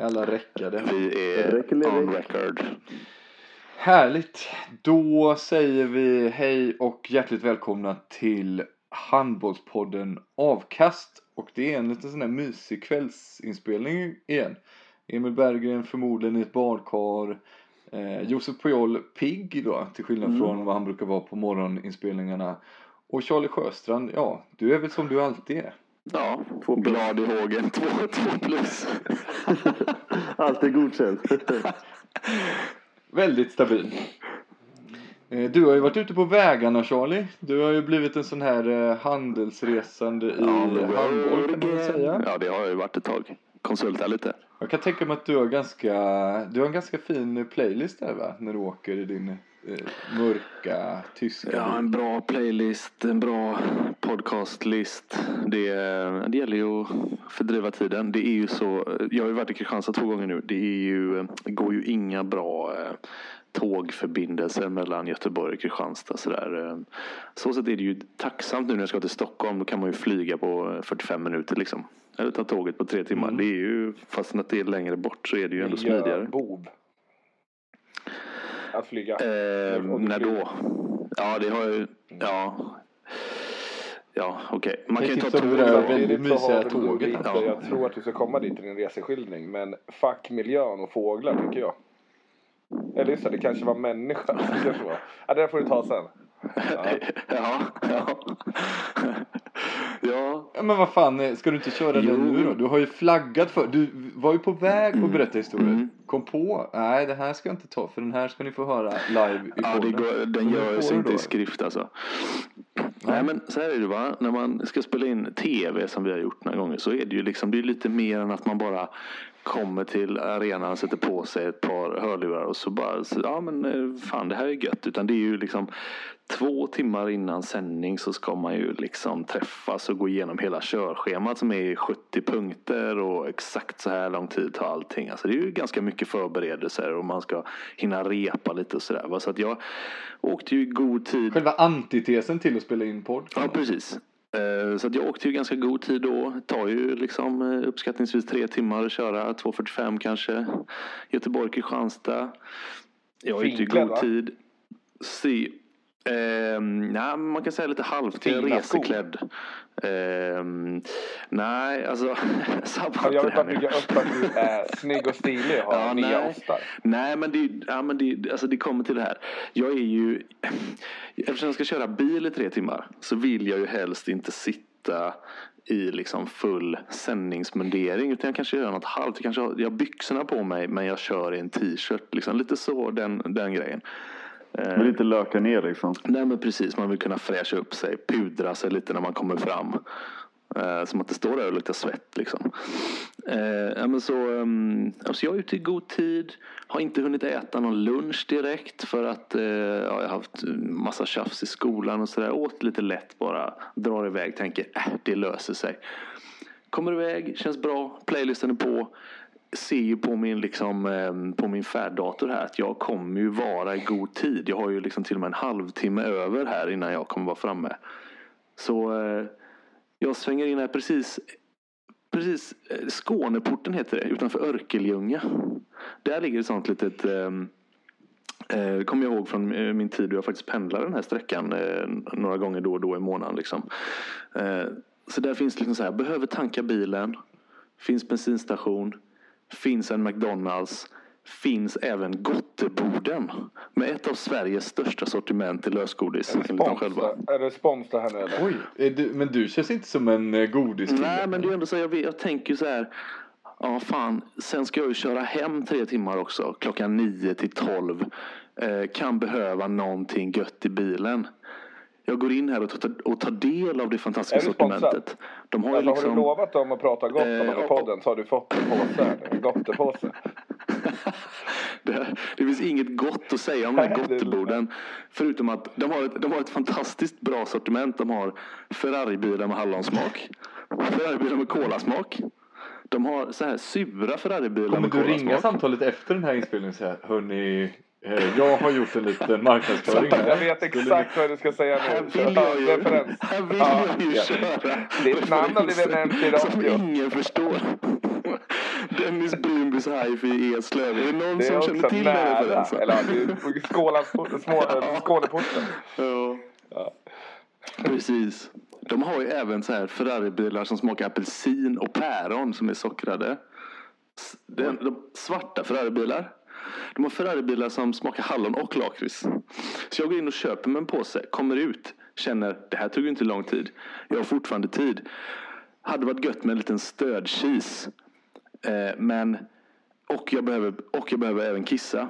Alla räckade. Vi är on record. Härligt. Då säger vi hej och hjärtligt välkomna till Handbollspodden Avkast. Och det är en liten sån här mysig kvällsinspelning igen. Emil Berggren förmodligen i ett badkar. Eh, Josef Pujol pigg då, till skillnad Mm. från vad han brukar vara på morgoninspelningarna. Och Charlie Sjöstrand, ja, du är väl som du alltid är. Ja, glad i hågen. Två, två plus. Allt är godkänt. Väldigt stabil. Eh, Du har ju varit ute på vägarna Charlie. Du har ju blivit en sån här eh, handelsresande i handboll kan man säga. Ja, det har jag ju varit ett tag. Konsulta lite. Jag kan tänka mig att du har ganska, du har en ganska fin playlist där va? När du åker i din mörka tyska Ja, en bra playlist, en bra podcastlist. Det, det gäller ju att fördriva tiden. Det är ju så, jag har ju varit i Kristianstad två gånger nu. Det, är ju, det går ju inga bra eh, tågförbindelser mellan Göteborg och Kristianstad. Sådär. eh. Så sätt är det ju tacksamt nu när jag ska till Stockholm. Då kan man ju flyga på 45 minuter liksom. Eller ta tåget på tre timmar. Det är ju, fastän att det är längre bort så är det ju ändå smidigare. Bob. Att flyga. Eh, när då? Ja, det har ju. Ja. Ja, okej. Man kan ju ta om det väldigt mysiga tåget. Ja. Jag tror att du ska komma dit i din reseskildring. Men fuck miljön och fåglar tycker jag. Eller just det, det kanske var människa. Det kanske var. Ja, det där får du ta sen. Ja. Ja, ja. ja. Men vad fan, ska du inte köra Jo. den nu då? Du har ju flaggat för, du var ju på väg att berätta historien. Mm. Kom på, nej det här ska jag inte ta för den här ska ni få höra live i Ja, det går, den Men hur gör får sig du inte då? i skrift alltså. Nej men så här är det va. När man ska spela in tv som vi har gjort några gånger så är det ju liksom det är lite mer än att man bara kommer till arenan och sätter på sig ett par hörlurar och så bara så, ja men eh, fan det här är gött. Utan det är ju liksom två timmar innan sändning så ska man ju liksom träffas och gå igenom hela körschemat som är 70 punkter och exakt så här lång tid tar allting. Alltså det är ju ganska mycket förberedelser och man ska hinna repa lite och sådär. Så att jag åkte ju i god tid. Själva antitesen till att spela in podd. Ja, precis. Eh, Så att jag åkte ju ganska god tid då. Det tar ju liksom eh, uppskattningsvis tre timmar att köra. 2.45 kanske. Göteborg, Kristianstad. Jag i Finklädd, god va? tid. Se. Eh, nej, man kan säga lite halvt reseklädd. Eh, nej, alltså. sabbat Jag vill bara bygga upp att du är snygg och stilig och har Ja, nya nej. ostar. Nej, men, det, ja, men det, alltså det kommer till det här. Jag är ju, eftersom jag ska köra bil i tre timmar så vill jag ju helst inte sitta i liksom full sändningsmundering utan jag kanske gör något halvt. Jag kanske har, jag har byxorna på mig men jag kör i en t-shirt. Liksom. Lite så den, den grejen. Men lite löka ner liksom. Nej men precis, man vill kunna fräscha upp sig, pudra sig lite när man kommer fram. Eh, som att det står där och luktar svett liksom. Eh, men så, um, alltså jag är ute i god tid. Har inte hunnit äta någon lunch direkt för att eh, ja, jag har haft massa tjafs i skolan och sådär. Åt lite lätt bara. Drar iväg, tänker äh, det löser sig. Kommer iväg, känns bra. Playlisten är på. Ser ju på min, liksom, ehm, på min färddator här att jag kommer ju vara i god tid. Jag har ju liksom till och med en halvtimme över här innan jag kommer vara framme. Så eh, jag svänger in här precis, precis eh, Skåneporten heter det, utanför Örkelljunga. Där ligger ett sånt litet ehm, eh, Det Eh, kommer jag ihåg från min tid då jag faktiskt pendlade den här sträckan några gånger då och då i månaden. Liksom. Så där finns liksom så här, behöver tanka bilen, finns bensinstation, finns en McDonalds, finns även Gotteboden med ett av Sveriges största sortiment i lösgodis. Är det spons, själva. är det spons det här nu eller? Oj, är du, men du känns inte som en eh, godiskille. Nej, men det är ändå så. Jag, vet- jag tänker ju så här. Ja, fan. Sen ska jag ju köra hem tre timmar också. Klockan nio till tolv. Eh, kan behöva någonting gött i bilen. Jag går in här och tar, och tar del av det fantastiska sortimentet. De har Alltså, Har liksom... du lovat dem att prata gott om Eh, här och- podden så har du fått en påse här nu. En gottepåse. det, det finns inget gott att säga om de här Gotteborden. Förutom att de har, ett, de har ett fantastiskt bra sortiment. De har Ferraribilar med hallonsmak. Ferraribilar med kolasmak. De har så här sura Ferraribilar Kommer med du ringa kolasmak. samtalet efter den här inspelningen och säga hörni, jag har gjort en liten marknadsföring här. Jag vet Skulle exakt vad du ska säga Här nu. vill jag ju, Referens. här vill Ja, jag ju ja. köra. Ditt namn har blivit nämnt i Som radio. ingen förstår. Dennis Brunbys hifi i Eslöv. Är det någon Det är som känner till den referensen? Eller ja, Skåneporten. Ja. Precis. De har ju även så här Ferraribilar som smakar apelsin och päron som är sockrade. Den, de, svarta Ferraribilar. De har Ferraribilar som smakar hallon och lakrits. Så jag går in och köper mig en påse, kommer ut, känner det här tog ju inte lång tid. Jag har fortfarande tid. Hade varit gött med en liten stödkis. Eh, men, och, jag behöver, och jag behöver även kissa.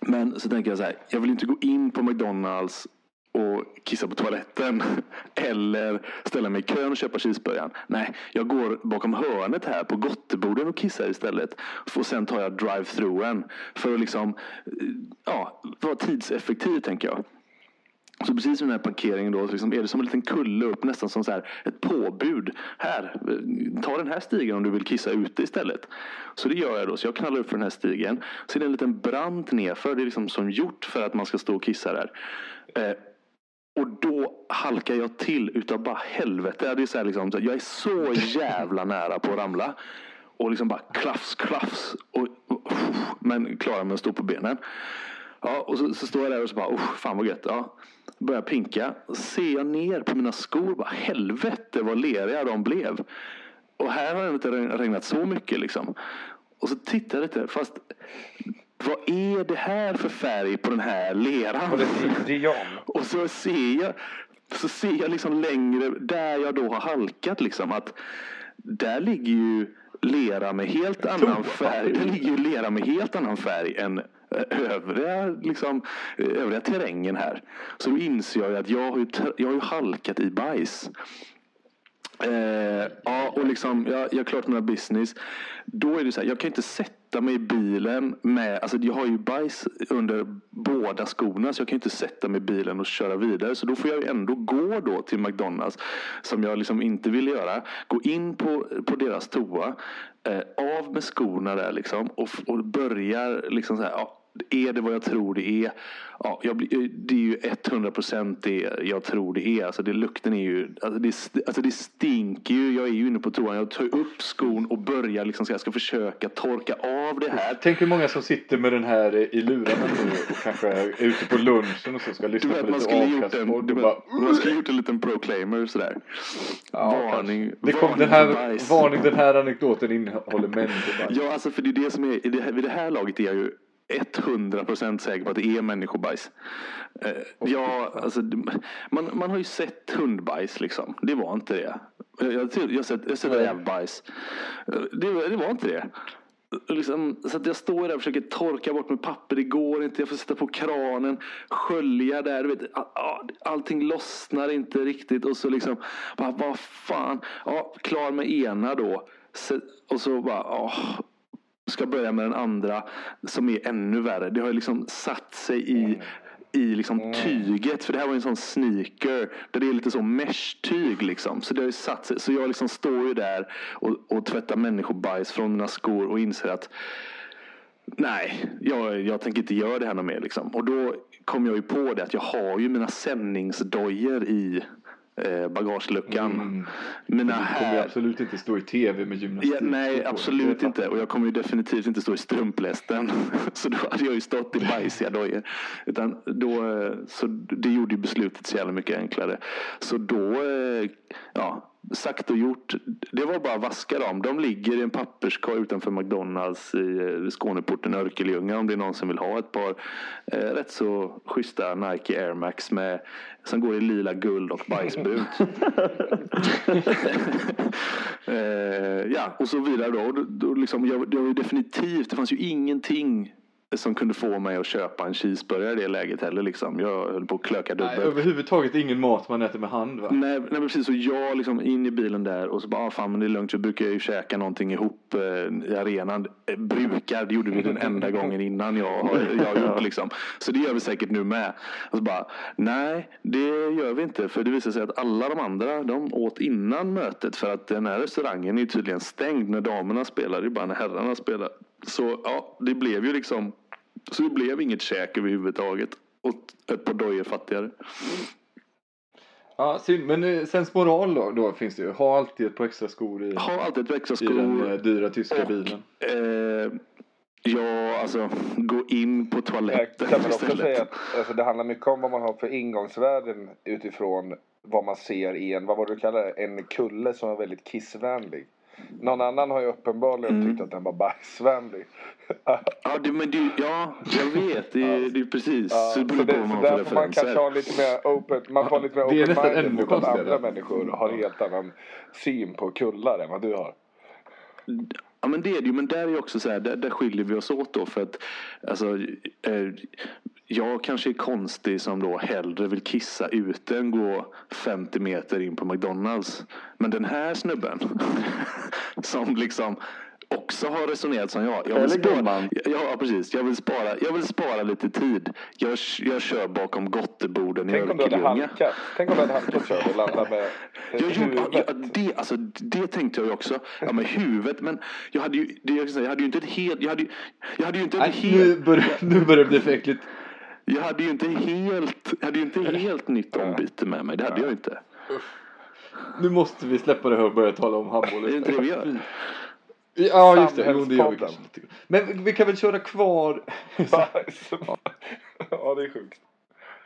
Men så tänker jag så här, jag vill inte gå in på McDonalds och kissa på toaletten. Eller ställa mig i kön och köpa cheeseburgaren. Nej, jag går bakom hörnet här på Gotteboden och kissar istället. Och sen tar jag drive-throughen. För att liksom, eh, ja, vara tidseffektiv tänker jag. Så precis som den här parkeringen då, så liksom är det som en liten kulle upp, nästan som så här ett påbud. Här, eh, ta den här stigen om du vill kissa ute istället. Så det gör jag då, så jag knallar upp för den här stigen. Så är det en liten brant nerför, det är liksom som gjort för att man ska stå och kissa där. Eh, och då halkar jag till utav bara helvete. Det är så här liksom, jag är så jävla nära på att ramla. Och liksom bara klafs, klafs. Och, och, men klarar mig att stå på benen. Ja, och så, så står jag där och så bara, oh, fan vad gött. Ja. Börjar pinka. Ser jag ner på mina skor, bara helvete vad leriga de blev. Och här har det inte regnat så mycket liksom. Och så tittar jag lite, fast vad är det här för färg på den här leran? Var det? Och så ser jag, så ser jag liksom längre, där jag då har halkat liksom att där ligger ju lera med helt annan färg. Där ligger ju lera med helt annan färg än eh, övriga, liksom, eh, övriga terrängen här. Så då inser jag ju att jag har ju, jag har ju halkat i bajs. Eh, ja, och liksom, jag, jag har klart mina business. Då är det så här, jag kan inte sätta mig i bilen med, alltså jag har ju bajs under båda skorna så jag kan inte sätta mig i bilen och köra vidare. Så då får jag ju ändå gå då till McDonalds som jag liksom inte ville göra. Gå in på, på deras toa, eh, av med skorna där liksom och, och börjar liksom så här, ja, är det vad jag tror det är? Ja, jag blir, det är ju 100% det jag tror det är. Alltså det, lukten är ju, alltså det, alltså det stinker ju. Jag är ju inne på toan. Jag tar upp skon och börjar liksom så jag ska försöka torka av det här. Tänk hur många som sitter med den här i lurarna nu och kanske är ute på lunchen och så ska lyssna vet, på lite avkastpodd du vet, bara man skulle gjort en liten proclaimer sådär. varning, det kom, varning den här, varning, den här anekdoten innehåller människobajs. Ja, alltså för det är det som är, i det här, vid det här laget är jag ju 100% säker på att det är människobajs. Eh, ja, alltså, man, man har ju sett hundbajs liksom. Det var inte det. Jag, jag, jag, har sett- jag har sett rävbajs. Eh, Det, det var inte det. liksom, så att jag står där och försöker torka bort med papper. Det går inte. Jag får sätta på kranen, skölja där. Vet, all, all, allting lossnar inte riktigt. Och så liksom, bara, vad fan. Ja, klar med ena då. Och så bara, åh, ska börja med den andra som är ännu värre. Det har ju liksom satt sig i i liksom tyget. För det här var ju en sån sneaker. Där det är lite så mesh-tyg liksom. Så det har ju satt sig. Så jag liksom står ju där och, och tvättar människobajs från mina skor och inser att Nej, jag, jag tänker inte göra det här något mer. Liksom. Och då kom jag ju på det att jag har ju mina sändningsdojor i bagageluckan. Mm. Mina Du kommer här... absolut inte stå i tv med gymnastik. Ja, nej, absolut inte. Och jag kommer ju definitivt inte stå i strumplästen. Så då hade jag ju stått i bajsiga dojor. Utan då, eh, så det gjorde ju beslutet så jävla mycket enklare. Så då, eh, ja, sagt och gjort. Det var bara att vaska dem. De ligger i en papperskorg utanför McDonalds i eh, Skåneporten Örkelljunga om det är någon som vill ha ett par eh, rätt så schyssta Nike Air Max med, som går i lila, guld och bajsbrunt. eh, ja, och så vidare då. Då, då liksom, jag, det var definitivt, det fanns ju ingenting som kunde få mig att köpa en cheeseburgare i det läget heller. Liksom. Jag höll på att klöka Nej, dubbelt. överhuvudtaget ingen mat man äter med hand va? Nej, nej precis. Så jag liksom in i bilen där och så bara, ah, fan men det är lugnt. Så brukar jag ju käka någonting ihop eh, i arenan. Eh, brukar, det gjorde vi den enda gången innan jag har jag gjort liksom. Så det gör vi säkert nu med. Och så bara, nej det gör vi inte. För det visar sig att alla de andra, de åt innan mötet. För att den här restaurangen är tydligen stängd när damerna spelar. Det är bara när herrarna spelar. Så ja, det blev ju liksom, så det blev inget käk överhuvudtaget. Och ett par dojor fattigare. Ja. Men eh, sensmoral då, då finns det ju. Ha alltid ett par extra skor i, Ha alltid ett extra i den skor. eh, dyra tyska Och- bilen. Eh, ja, alltså gå in på toaletten kan också istället. säga att alltså, det handlar mycket om vad man har för ingångsvärden utifrån vad man ser i en, vad var det du kallar det, en kulle som är väldigt kissvänlig. Någon annan har ju uppenbarligen Mm. tyckt att den var bajsvänlig. Ja, det, men det, ja, jag vet. Det, är- det är precis. Ja, så det så det, så man har där för får man kanske ha lite mer open, man får ha lite mer Det är nästan open minded mot andra människor har helt annan syn på kullar än vad du har. Ja men det är det ju, men där är ju också så här, där, där skiljer vi oss åt då för att alltså, eh, jag kanske är konstig som då hellre vill kissa ute än gå 50 meter in på McDonalds. Men den här snubben som liksom också har resonerat som jag. jag vill spara, ja precis, jag vill spara, jag vill spara lite tid. Jag, jag kör bakom gotteborden i Tänk om du hade halkat. Tänk om du hade halkat och landat med Jag huvudet. ja, det, alltså, det tänkte jag ju också. Ja, med huvudet. Men jag hade ju, det jag, säga, jag hade ju inte ett helt... Jag hade, jag hade ju inte ett Nej, helt... nu, börjar, nu börjar det bli för äckligt. Jag hade ju inte helt... Hade ju inte helt nytt ombyte med mig. Det hade jag ju inte. Nu måste vi släppa det här och börja tala om handboll. Är det inte det vi gör? Ja just det, jo, det gör vi kanske. Men vi kan väl köra kvar. Ja, det är sjukt.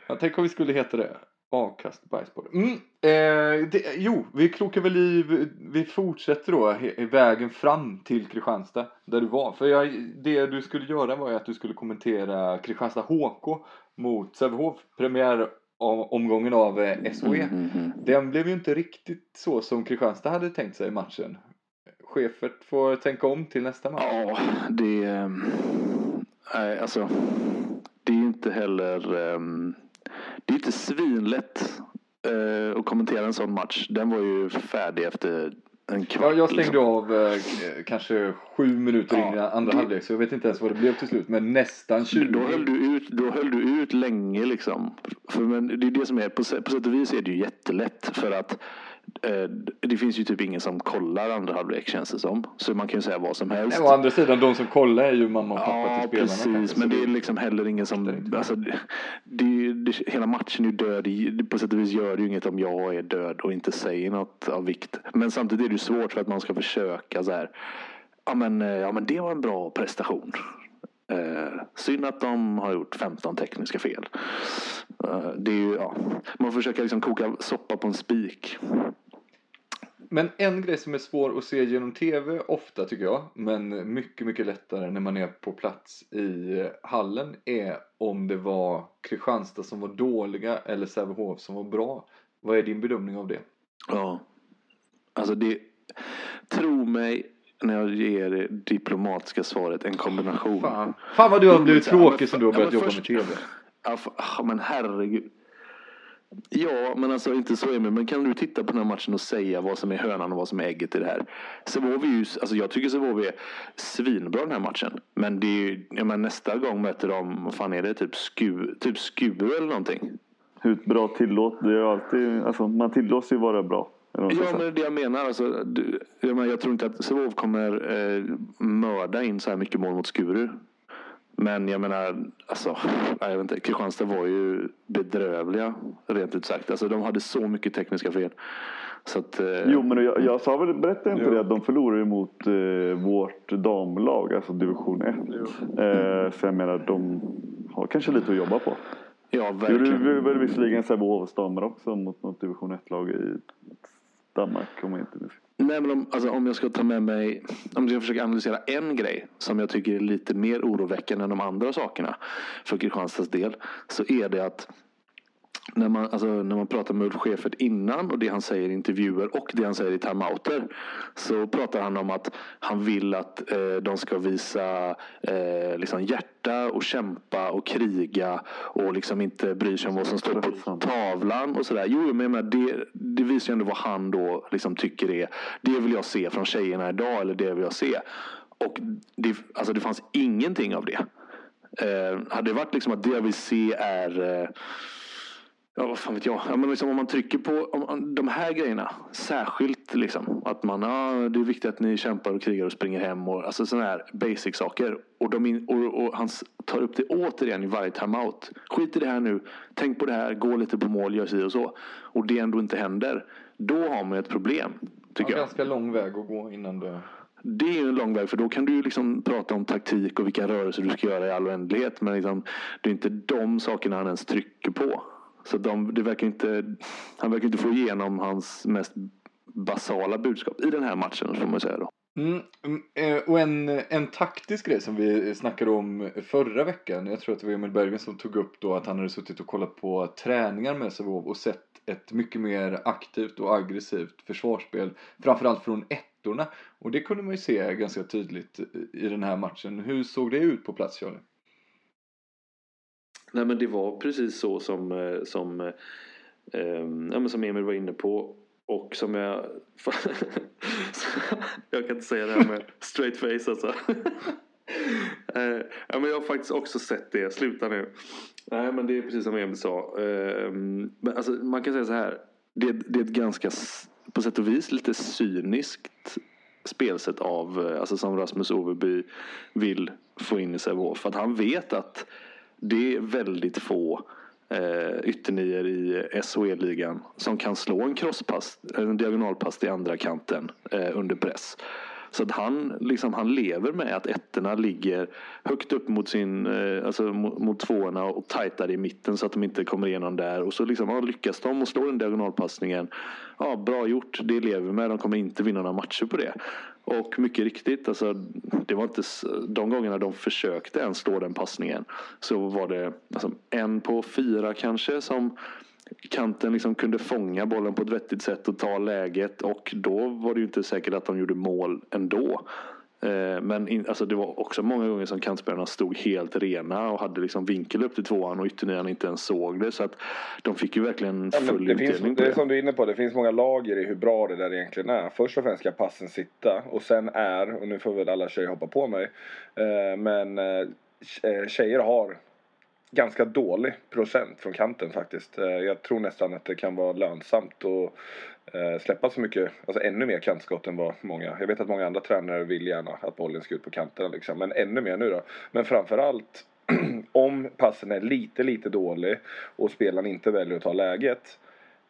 Jag tänk om vi skulle heta det. Avkast bajspodden. Mm, eh, det, jo, vi krokar väl i, vi- fortsätter då he, vägen fram till Kristianstad där du var. För jag, det du skulle göra var ju att du skulle kommentera Kristianstad HK mot Sävehof. Premiäromgången av eh, SHE. Mhm. Den blev ju inte riktigt så som Kristianstad hade tänkt sig i matchen. Chefet får tänka om till nästa match. Ja, det... ehm, Nej, alltså. Det är inte heller... ehm, Det är inte svinlätt eh, att kommentera en sån match. Den var ju färdig efter en kvart. Ja, jag stängde liksom. av eh, kanske sju minuter Ja, in i andra det- halvlek så jag vet inte ens vad det blev till slut. Men nästan 20. Då höll, du ut, då höll du ut länge liksom. För, men det är det som är, på, på sätt och vis är det ju jättelätt. För att det finns ju typ ingen som kollar andra halvlek känns det som. Så man kan ju säga vad som helst. Å andra sidan, de som kollar är ju mamma och pappa Ja, till spelarna. precis. kanske, Men det är liksom heller ingen som... Alltså, det, det, hela matchen är ju död. På sätt och vis gör det ju inget om jag är död och inte säger något av vikt. Men samtidigt är det ju svårt för att man ska försöka så här. Ja men, eh, ja, men det var en bra prestation. Eh, synd att de har gjort 15 tekniska fel. Eh, det är ju, ja, man försöker liksom koka soppa på en spik. Men en grej som är svår att se genom TV ofta tycker jag, men mycket, mycket lättare när man är på plats i hallen är om det var Kristianstad som var dåliga eller Sävehof som var bra. Vad är din bedömning av det? Ja. Alltså det, tro mig, när jag ger det diplomatiska svaret en kombination. Fan, Fan vad du har blivit tråkig som du har börjat ja, jobba med TV. Ja, ah, men herregud. Ja, men alltså inte så Emil, men kan du titta på den här matchen och säga vad som är hönan och vad som är ägget i det här? Är ju, alltså jag tycker Sävehof är svinbra den här matchen. Men det är ju, menar, nästa gång möter de, vad fan är det, typ, sku, typ Skuru eller någonting. Hur bra tillåt, det är alltid, alltså, man tillåts ju vara bra. Ja, men det är det jag menar. Alltså, du, jag, menar jag tror inte att Sävehof kommer eh, mörda in så här mycket mål mot Skuru. Men jag menar, alltså, nej, jag vet inte, Kristianstad var ju bedrövliga rent ut sagt. Alltså, de hade så mycket tekniska fel. Så att, eh, Jo men jag, jag sa väl, berättade inte Jo. det att de förlorade mot eh, vårt damlag, alltså division 1. Eh, så jag menar de har kanske lite att jobba på. ja, verkligen. gjorde väl visserligen Sävehofs damer också mot något division 1-lag i Danmark om jag inte minns Nej, men om, alltså, om jag ska ta med mig, om jag ska försöka analysera en grej som jag tycker är lite mer oroväckande än de andra sakerna för Kristianstads del. Så är det att när man, alltså, när man pratar med Ulf Schäfert innan och det han säger i intervjuer och det han säger i timeouter. Så pratar han om att han vill att eh, de ska visa eh, liksom hjärta och kämpa och kriga och liksom inte bry sig om vad som står på tavlan och sådär. Jo, men menar, det, det visar ju ändå vad han då liksom tycker är det vill jag se från tjejerna idag eller det vill jag se. Och det, alltså det fanns ingenting av det. Eh, hade det varit liksom att det jag vill se är eh, Ja, vad fan vet jag. Ja, men liksom om man trycker på om, de här grejerna. Särskilt liksom. Att man, ja, det är viktigt att ni kämpar och krigar och springer hem. Och, alltså sådana här basic saker. Och, de in, och, och han tar upp det återigen i varje timeout. Skit i det här nu. Tänk på det här. Gå lite på mål. Gör si och så. Och det ändå inte händer. Då har man ett problem. Tycker Ja, jag. ganska lång väg att gå innan det... Det är ju en lång väg för då kan du ju liksom prata om taktik och vilka rörelser du ska göra i all oändlighet. Men liksom, det är inte de sakerna han ens trycker på. Så de, det verkar inte, han verkar inte få igenom hans mest basala budskap i den här matchen får man säga då. Mm, mm eh, och en, en taktisk grej som vi snackade om förra veckan. Jag tror att det var Emil Berggren som tog upp då att han hade suttit och kollat på träningar med Sävehof och sett ett mycket mer aktivt och aggressivt försvarsspel. Framförallt från ettorna. Och det kunde man ju se ganska tydligt i den här matchen. Hur såg det ut på plats Charlie? Nej men det var precis så som, eh, som, eh, ehm, ja, men som Emil var inne på. Och som jag... jag kan inte säga det här med straight face alltså. Eh, ja, men jag har faktiskt också sett det. Sluta nu. Nej men det är precis som Emil sa. Ehm, men alltså, man kan säga så här. Det, det är ett ganska, på sätt och vis, lite cyniskt spelsätt av, eh, alltså som Rasmus Overby vill få in i Sävehof. För att han vet att det är väldigt få eh, ytternior i SHE-ligan som kan slå en crosspass, en diagonalpass till andra kanten eh, under press. Så att han, liksom, han lever med att ettorna ligger högt upp mot, sin, eh, alltså mot, mot tvåorna och tajtar i mitten så att de inte kommer igenom där. Och så liksom, ja, lyckas de och slår den diagonalpassningen. Ja, bra gjort, det lever vi med. De kommer inte vinna några matcher på det. Och mycket riktigt, alltså, det var inte de gångerna de försökte ens slå den passningen så var det alltså, en på fyra kanske som kanten liksom kunde fånga bollen på ett vettigt sätt och ta läget och då var det ju inte säkert att de gjorde mål ändå. Eh, Men in, alltså det var också många gånger som kantspelarna stod helt rena och hade liksom vinkel upp till tvåan och ytternian inte ens såg det. Så att de fick ju verkligen Ja, full det, utdelning finns, det är som du är inne på, det finns många lager i hur bra det där egentligen är. Först och främst ska passen sitta och sen är, och nu får väl alla tjejer hoppa på mig, eh, men eh, tje- tjejer har ganska dålig procent från kanten faktiskt. Eh, jag tror nästan att det kan vara lönsamt att eh, släppa så mycket, alltså ännu mer kantskott än vad många, jag vet att många andra tränare vill gärna att bollen ska ut på kanterna liksom, men ännu mer nu då. Men framförallt om passen är lite, lite dålig och spelaren inte väljer att ta läget.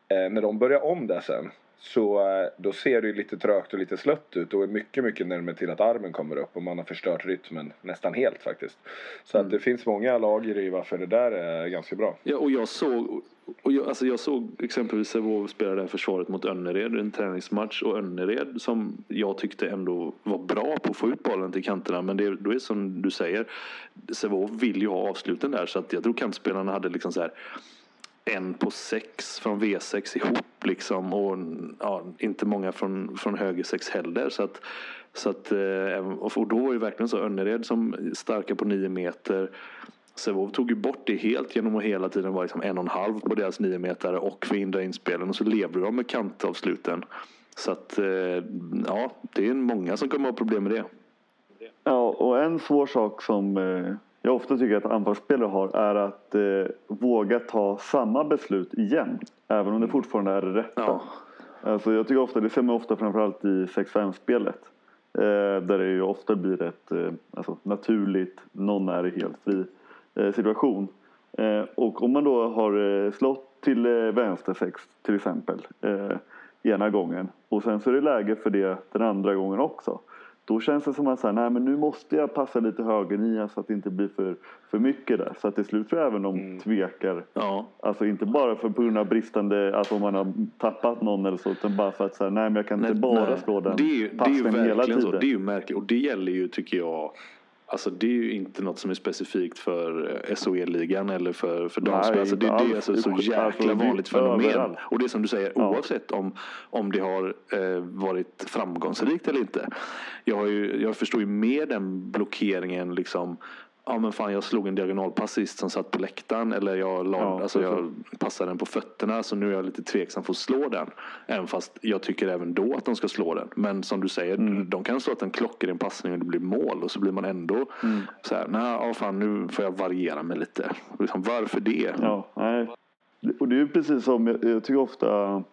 Eh, när de börjar om där sen så eh, då ser det ju lite trögt och lite slött ut och är mycket, mycket närmare till att armen kommer upp och man har förstört rytmen nästan helt faktiskt. Så att det finns många lager i varför det där är ganska bra. Ja, och jag såg, och jag, alltså jag såg exempelvis Sävehof spela det här försvaret mot Önnered, en träningsmatch. Och Önnered som jag tyckte ändå var bra på att få ut bollen till kanterna. Men det då är som du säger, Sävehof vill ju ha avsluten där. Så att jag tror kantspelarna hade liksom så här en på sex från V6 ihop liksom. Och ja, inte många från, från höger sex heller. Så att Så att, eh, och då var det verkligen så Önnered som starka på nio meter. Sävehof tog ju bort det helt genom att hela tiden vara liksom en och en halv på deras nio meter och förhindra inspelen och så levde de med kantavsluten. Så att eh, ja, det är många som kommer att ha problem med det. Ja, och en svår sak som eh, jag ofta tycker att anfallsspelare har är att eh, våga ta samma beslut igen. Även om det fortfarande är det rätta. Ja. Alltså, jag tycker ofta, det ser man ofta framförallt i 6-5-spelet. Eh, där det ju ofta blir ett eh, alltså, naturligt, någon är i helt fri eh, situation. Eh, och om man då har eh, slått till vänster sex till exempel ena gången och sen så är det läge för det den andra gången också. Då känns det som att säga, nej men nu måste jag passa lite högernia så att det inte blir för, för mycket där. Så att till slut tror jag även de mm. tvekar. Ja. Alltså inte bara för på grund av bristande, alltså om man har tappat någon eller så. Utan bara för att säga, nej men jag kan nej, inte bara nej. slå den det är, passningen det är ju hela tiden. Så. Det är ju märkligt och det gäller ju tycker jag Alltså det är ju inte något som är specifikt för eh, SHE-ligan eller för, för damspel. Alltså det, det är alltså så jäkla alltså, vanligt fenomen. Och det är som du säger, ja. oavsett om, om det har eh, varit framgångsrikt eller inte. Jag, har ju, jag förstår ju mer den blockeringen liksom ja men fan jag slog en diagonalpass sist som satt på läktaren eller jag, la, ja, alltså, jag passade den på fötterna så nu är jag lite tveksam för att slå den. Även fast jag tycker även då att de ska slå den. Men som du säger, mm. de kan slå att en klockren passning och det blir mål och så blir man ändå mm. så här, nej ja, fan nu får jag variera mig lite. Liksom, varför det? Ja, nej. Och det är precis som jag, jag tycker ofta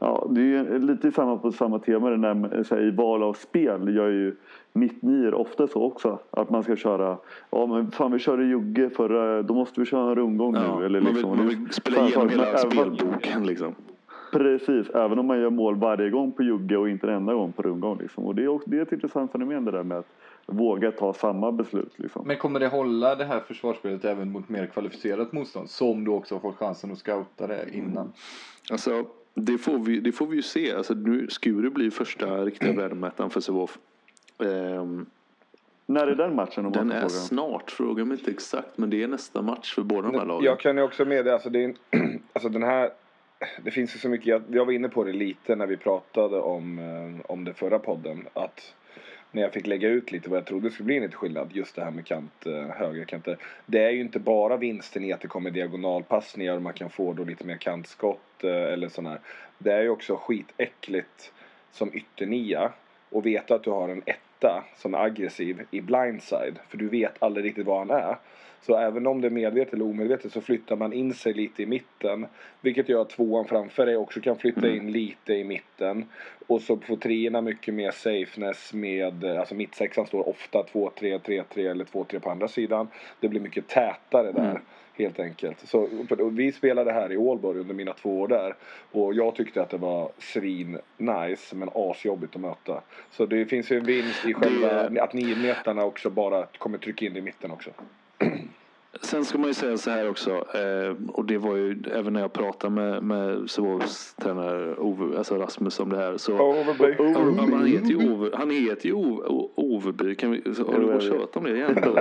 Ja, det är lite samma på samma tema. Där så här, I val av spel gör ju mittnior ofta så också. Att man ska köra, ja men fan vi körde Jugge förra, då måste vi köra en rundgång ja, nu. Eller liksom, man vill, man vill spela igenom hela spelboken liksom. Precis, även om man gör mål varje gång på Jugge och inte en enda gång på rundgång. Liksom. Och det är, också, det är ett intressant fenomen det där med att våga ta samma beslut. Liksom. Men kommer det hålla det här försvarsspelet även mot mer kvalificerat motstånd? Som du också har fått chansen att scouta det innan? Mm. Alltså det får vi, det får vi ju se. Alltså, nu, Skuru blir första riktiga värdemätaren för Sävehof. Um, när är den matchen? Om den är fråga? snart, fråga mig inte exakt. Men det är nästa match för båda de här lagen. Jag kan ju också med det, alltså, det är, alltså den här det finns ju så mycket, jag, jag var inne på det lite när vi pratade om, eh, om den förra podden. Att när jag fick lägga ut lite vad jag trodde skulle bli en lite skillnad. Just det här med kant, eh, högerkanter. Det är ju inte bara vinsten i att det kommer diagonalpassningar och man kan få då lite mer kantskott eh, eller sådär. Det är ju också skitäckligt som ytternia och veta att du har en etta som är aggressiv i blindside. För du vet aldrig riktigt vad han är. Så även om det är medvetet eller omedvetet så flyttar man in sig lite i mitten. Vilket gör att tvåan framför dig också kan flytta mm. in lite i mitten. Och så får treorna mycket mer safeness med, alltså mittsexan står ofta 2-3, 3-3 eller 2-3 på andra sidan. Det blir mycket tätare där. Mm. Helt enkelt. Så, vi spelade här i Ålborg under mina två år där. Och jag tyckte att det var svin nice men asjobbigt att möta. Så det finns ju en vinst i själva det... att niometarna också bara kommer trycka in i mitten också. Sen ska man ju säga så här också, eh, och det var ju även när jag pratade med, med Sävehofs tränare Ove, alltså Rasmus om det här. Så, Overby. Ja, han heter ju Ove, han heter ju Ove, Oveby. Kan vi, så, har du bara kört om det igen?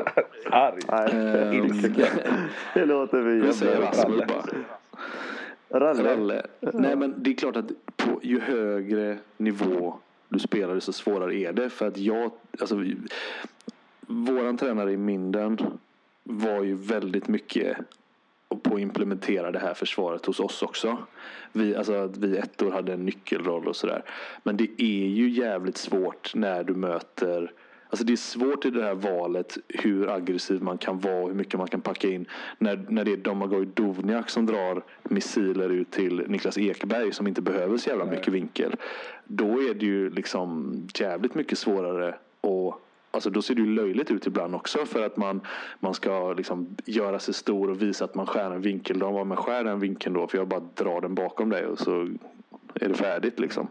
Arg. Ilsken. det låter vi Vi säger Rasmus bara. Ralle. Ralle. Nej men det är klart att på, ju högre nivå du spelar desto svårare är det. För att jag, alltså, våran tränare i Minden var ju väldigt mycket på att implementera det här försvaret hos oss också. Vi, alltså, vi ettor hade en nyckelroll och sådär. Men det är ju jävligt svårt när du möter Alltså det är svårt i det här valet hur aggressiv man kan vara och hur mycket man kan packa in. När, när det är Domagoj Dovniak som drar missiler ut till Niklas Ekberg som inte behöver så jävla mycket vinkel. Då är det ju liksom jävligt mycket svårare att Alltså då ser det ju löjligt ut ibland också för att man, man ska liksom göra sig stor och visa att man skär en vinkel. De var men skär den vinkeln då för jag bara drar den bakom dig och så är det färdigt liksom.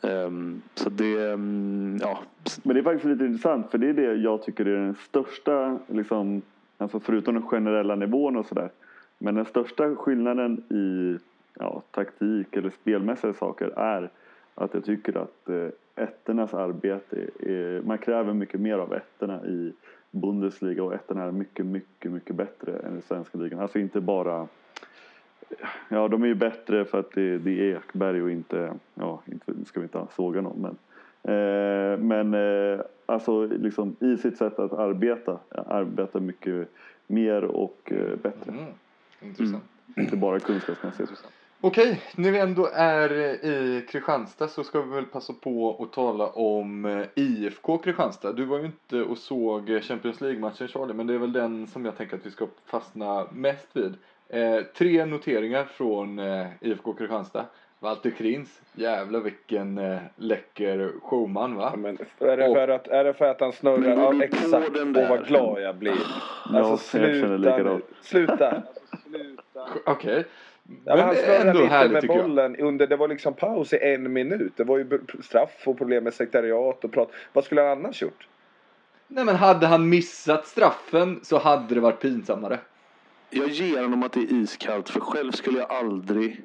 Um, så det, um, ja. Men det är faktiskt lite intressant för det är det jag tycker är den största, liksom, alltså förutom den generella nivån och sådär. Men den största skillnaden i ja, taktik eller spelmässiga saker är att jag tycker att eh, ettornas arbete är, man kräver mycket mer av ettorna i Bundesliga och ettorna är mycket, mycket, mycket bättre än i svenska ligan. Alltså inte bara Ja, de är ju bättre för att det, det är Ekberg och inte, ja, inte ska vi inte såga någon men Eh, men eh, alltså liksom i sitt sätt att arbeta, arbeta mycket mer och eh, bättre. Mm. Intressant. Inte bara kunskapsmässigt. Okej, när vi ändå är i Kristianstad så ska vi väl passa på att tala om eh, IFK Kristianstad. Du var ju inte och såg Champions League-matchen Charlie, men det är väl den som jag tänker att vi ska fastna mest vid. Eh, tre noteringar från eh, IFK Kristianstad. Walter Krins, jävlar vilken eh, läcker showman va? Ja, men är, det för att, är det för att han snurrar? Ja, på exakt. Åh där? vad glad jag blir. Ja, Alltså jag sluta likadant. Sluta. Okej. Ja, men han men snurrar ändå lite härligt med jag. bollen under, det var liksom paus i en minut. Det var ju straff och problem med sekretariat och prat. Vad skulle han annars gjort? Nej men hade han missat straffen så hade det varit pinsammare. Jag ger honom att det är iskallt för själv skulle jag aldrig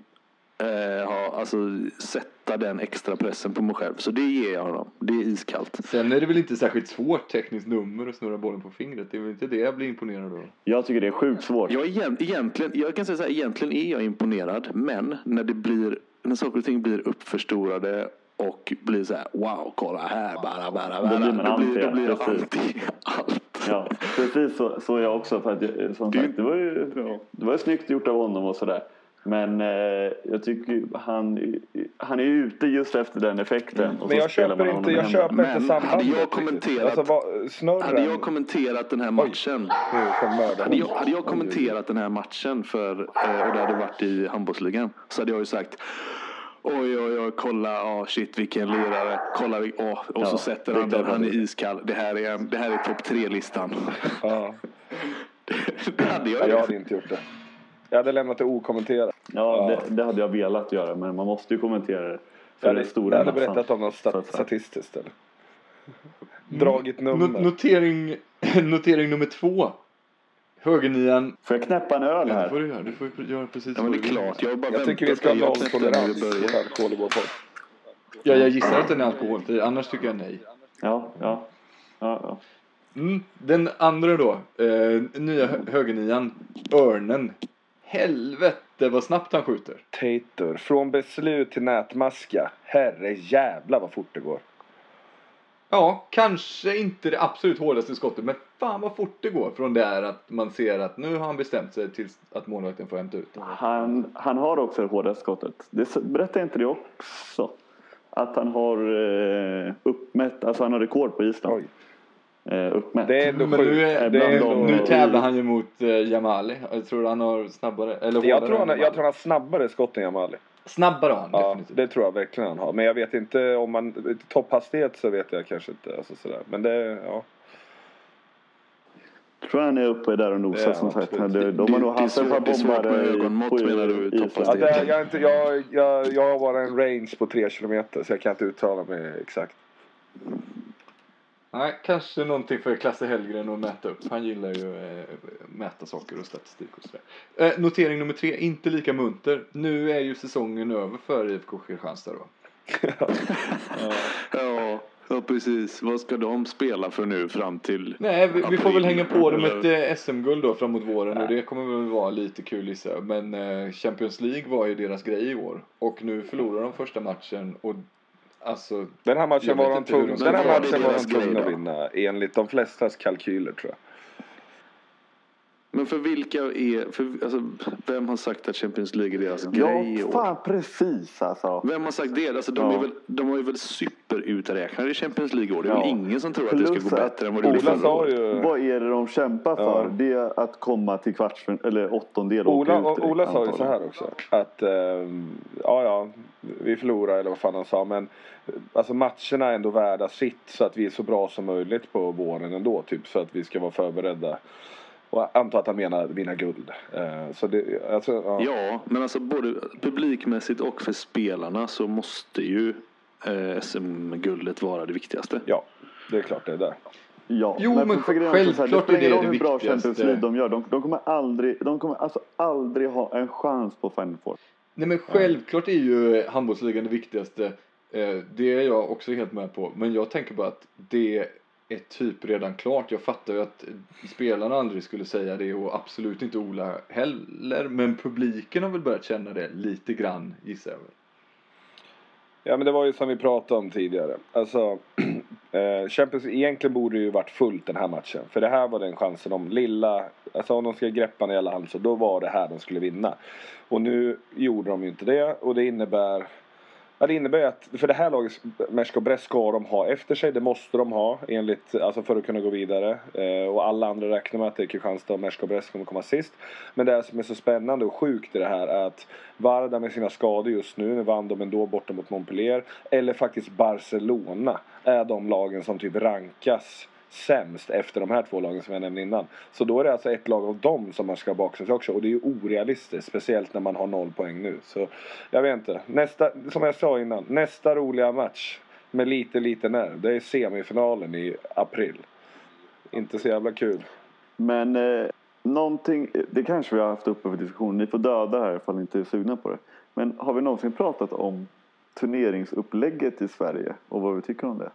eh, ha, alltså, sätta den extra pressen på mig själv. Så det ger jag honom. Det är iskallt. Sen är det väl inte särskilt svårt tekniskt nummer att snurra bollen på fingret. Det är väl inte det jag blir imponerad av. Jag tycker det är sjukt svårt. Jag, är egentligen, jag kan säga så här, egentligen är jag imponerad. Men när det blir, när saker och ting blir uppförstorade och blir så här, wow, kolla här, bara, bara, bara. Då blir man då blir, anti, då blir jag anti allt. Ja, precis så, så jag också. För att, jag- som sagt, det var ju det var ju snyggt gjort av honom och sådär. Men eh, jag tycker han, han är ute just efter den effekten. Och Men så jag köper inte, jag köper Men inte hade sambandet. jag riktigt. kommenterat- Alltså vad. Hade jag kommenterat den här matchen. Hade jag, hade jag kommenterat den här matchen för, eh, och det hade varit i handbollsligan så hade jag ju sagt Oj, oj, oj, kolla, oh, shit vilken lirare. Kolla, vi- åh. och Ja, så sätter det han den, han är iskall. Det här är, det här är topp tre-listan. Ja. det hade jag Ja, jag hade inte gjort det. Jag hade lämnat det okommenterat. Ja, det, det hade jag velat göra. Men man måste ju kommentera det. För Jag hade, stora jag hade massan. berättat om något stat- statistiskt eller. Dragit No- nummer. notering, notering nummer två. Högernian. Får jag knäppa en öl Ja, det här? får du göra. Du får göra precis Ja, men det är klart. Jag bara Jag tycker vi ska ha nolltolerans mot började. alkohol i vår podd. Ja, jag gissar att den är alkoholfri. Annars tycker jag nej. Ja, ja. ja, ja. Mm. Den andra då. Eh, nya hö- högernian. Örnen. Helvete vad snabbt han skjuter. Tator. Från beslut till nätmaska. Herre jävla vad fort det går. Ja, kanske inte det absolut hårdaste skottet, men fan vad fort det går från där att man ser att nu har han bestämt sig tills att målvakten får hämta ut den. Han, han har också det hårdaste skottet. Det, berättar inte det också? Att han har eh, uppmätt, alltså han har rekord på Island. Oj. Eh, uppmätt. Det är ändå Men nu, är, Det är ändå... nu tävlar han ju mot eh, Jamali. Jag tror han har snabbare, eller Jag tror, han, jag tror han har snabbare skott än Jamali. Snabbare har han Ja, definitivt. det tror jag verkligen han har. Men jag vet inte om man... Topphastighet så vet jag kanske inte. Alltså sådär. Men det, ja. Jag tror han är uppe där och nosar Ja, som sagt. De, de har nog haft ett par svårt- det är bombare ögonmått, på menar du, Island. Ja, topphastighet? det, jag, är inte, jag, jag, jag har bara en range på 3 kilometer så jag kan inte uttala mig exakt. Nej, kanske någonting för Klasse Hellgren att mäta upp. Han gillar ju eh, mäta saker och statistik och sådär. Eh, notering nummer tre, inte lika munter. Nu är ju säsongen över för IFK Kristianstad då. Ja, ja, precis. Vad ska de spela för nu fram till? Nej, vi, vi får väl hänga på dem Eller- ett eh, SM-guld då framåt våren och det kommer väl vara lite kul gissar. Men Champions League var ju deras grej i år och nu förlorar de första matchen och alltså Den här matchen var de tvungna, att vinna enligt de flestas kalkyler tror jag. Men för vilka är, för, alltså, vem har sagt att Champions League är deras grej i Ja, år? fan precis alltså. Vem har sagt det? Alltså, de, Ja. är väl, de har ju väl superuträknade i Champions League i år. Det är Ja. väl ingen som tror att det ska Plus gå bättre än vad det gjorde förra året. ju... Vad är det de kämpar för? Ja. Det är att komma till kvartsfinal eller åttondel och Ola, åka ut Ola sa ju så här också. Att ehm, ja, ja, vi förlorar eller vad fan han sa. Men alltså matcherna är ändå värda sitt. Så att vi är så bra som möjligt på våren ändå. Typ så att vi ska vara förberedda. Och jag antar att han menar vinna guld. Eh, så det, alltså, ja. Ja, men alltså både publikmässigt och för spelarna så måste ju eh, SM-guldet vara det viktigaste. ja, det är klart det är där. Ja, Jo, men här, självklart det spelar är det ingen roll det hur bra. Champions League de gör. De, de kommer aldrig, de kommer alltså aldrig ha en chans på Final Four. Nej men självklart är ju handbollsligan det viktigaste. Eh, Det är jag också helt med på. Men jag tänker bara att det är typ redan klart. Jag fattar ju att spelarna aldrig skulle säga det och absolut inte Ola heller. Men publiken har väl börjat känna det lite grann gissar jag väl. Ja men det var ju som vi pratade om tidigare. Alltså eh, Champions egentligen borde ju varit fullt den här matchen. För det här var den chansen de lilla, alltså om de ska greppa den i alla hand så då var det här de skulle vinna. Och nu gjorde de ju inte det och det innebär Ja, det innebär ju att för det här laget, Mersko och Brest, ska de ha efter sig. Det måste de ha enligt, alltså för att kunna gå vidare. Eh, och alla andra räknar med att det är Kristianstad och Mersko och Brest kommer komma sist. Men det som är så spännande och sjukt i det här är att Varda med sina skador just nu, nu vann de ändå borta mot Montpellier. Eller faktiskt Barcelona är de lagen som typ rankas sämst efter de här två lagen som jag nämnde innan. Så då är det alltså ett lag av dem som man ska ha bakom sig också och det är ju orealistiskt. Speciellt när man har noll poäng nu. Så jag vet inte. Nästa, som jag sa innan, nästa roliga match med lite, lite nerv. Det är semifinalen i april. Inte så jävla kul. Men eh, någonting, det kanske vi har haft uppe för diskussion. Ni får döda här ifall ni inte är sugna på det. Men har vi någonsin pratat om turneringsupplägget i Sverige och vad vi tycker om det?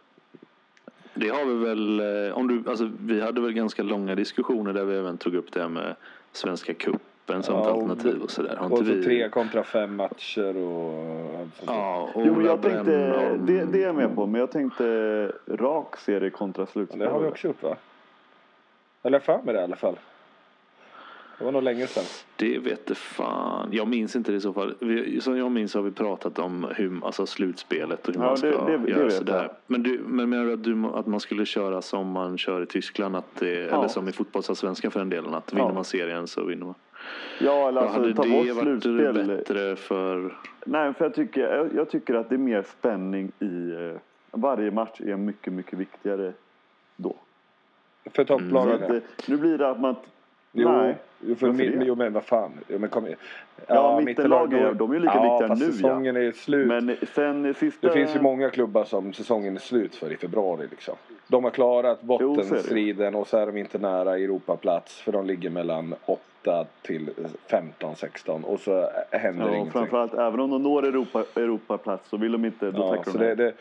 Det har vi väl, eh, om du, alltså, vi hade väl ganska långa diskussioner där vi även tog upp det här med Svenska cupen som ja, alternativ och sådär. Och så vi... tre kontra fem matcher och... Ja, och jo, men jag tänkte, det, det är jag med på, men jag tänkte rak serie kontra slutspel. Det har vi också gjort va? Eller för mig det i alla fall. Det var nog länge sedan. Det vete fan. Jag minns inte det i så fall. Vi, som jag minns har vi pratat om hur, alltså slutspelet och hur ja, man ska det, det, göra det sådär. Men, du, men menar du att, du att man skulle köra som man kör i Tyskland? Att det, ja. Eller som i fotbollsallsvenskan för den delen? Att vinner ja. man serien så vinner man? Ja, eller alltså, hade ta det bort varit slutspel. bättre för? Nej, för jag tycker, jag, jag, tycker att det är mer spänning i... Eh, varje match är mycket, mycket viktigare då. För topplagen? Mm. nu blir det att man Jo, Nej. För mi, jo men vad fan. Jo, men kom, ja, ja mittenlagen de är ju lika ja, viktiga nu säsongen ja. är slut. Men sen sista... Det finns ju många klubbar som säsongen är slut för i februari liksom. De har klarat bottenstriden och så är de inte nära Europaplats för de ligger mellan 8 till 15, 16 och så händer ja, ingenting. Framförallt även om de når Europa, Europaplats så vill de inte, då ja, tackar de det, det,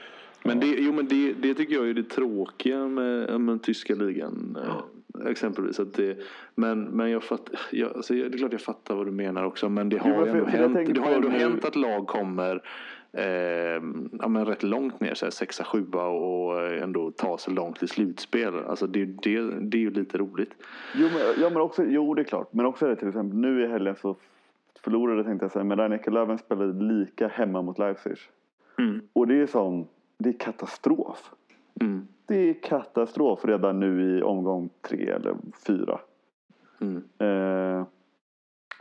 men det, jo, men det, det tycker jag är det tråkiga med, med tyska ligan. Ja. Exempelvis. Att det, men men jag fatt, jag, alltså, det är klart jag fattar vad du menar också. Men det har jo, ju ändå, hänt, det har ändå hänt att lag kommer eh, ja, men rätt långt ner, så här, sexa, sjua och ändå ta sig långt i slutspel. Alltså det, det, det är ju lite roligt. Jo, men, ja, men också, jo, det är klart. Men också är det till exempel nu i helgen så förlorade tänkte jag säga, men Rhein Löven spelade lika hemma mot Leipzig. Mm. Och det är sån, det är katastrof. Mm det är katastrof redan nu i omgång tre eller fyra. Mm. Eh,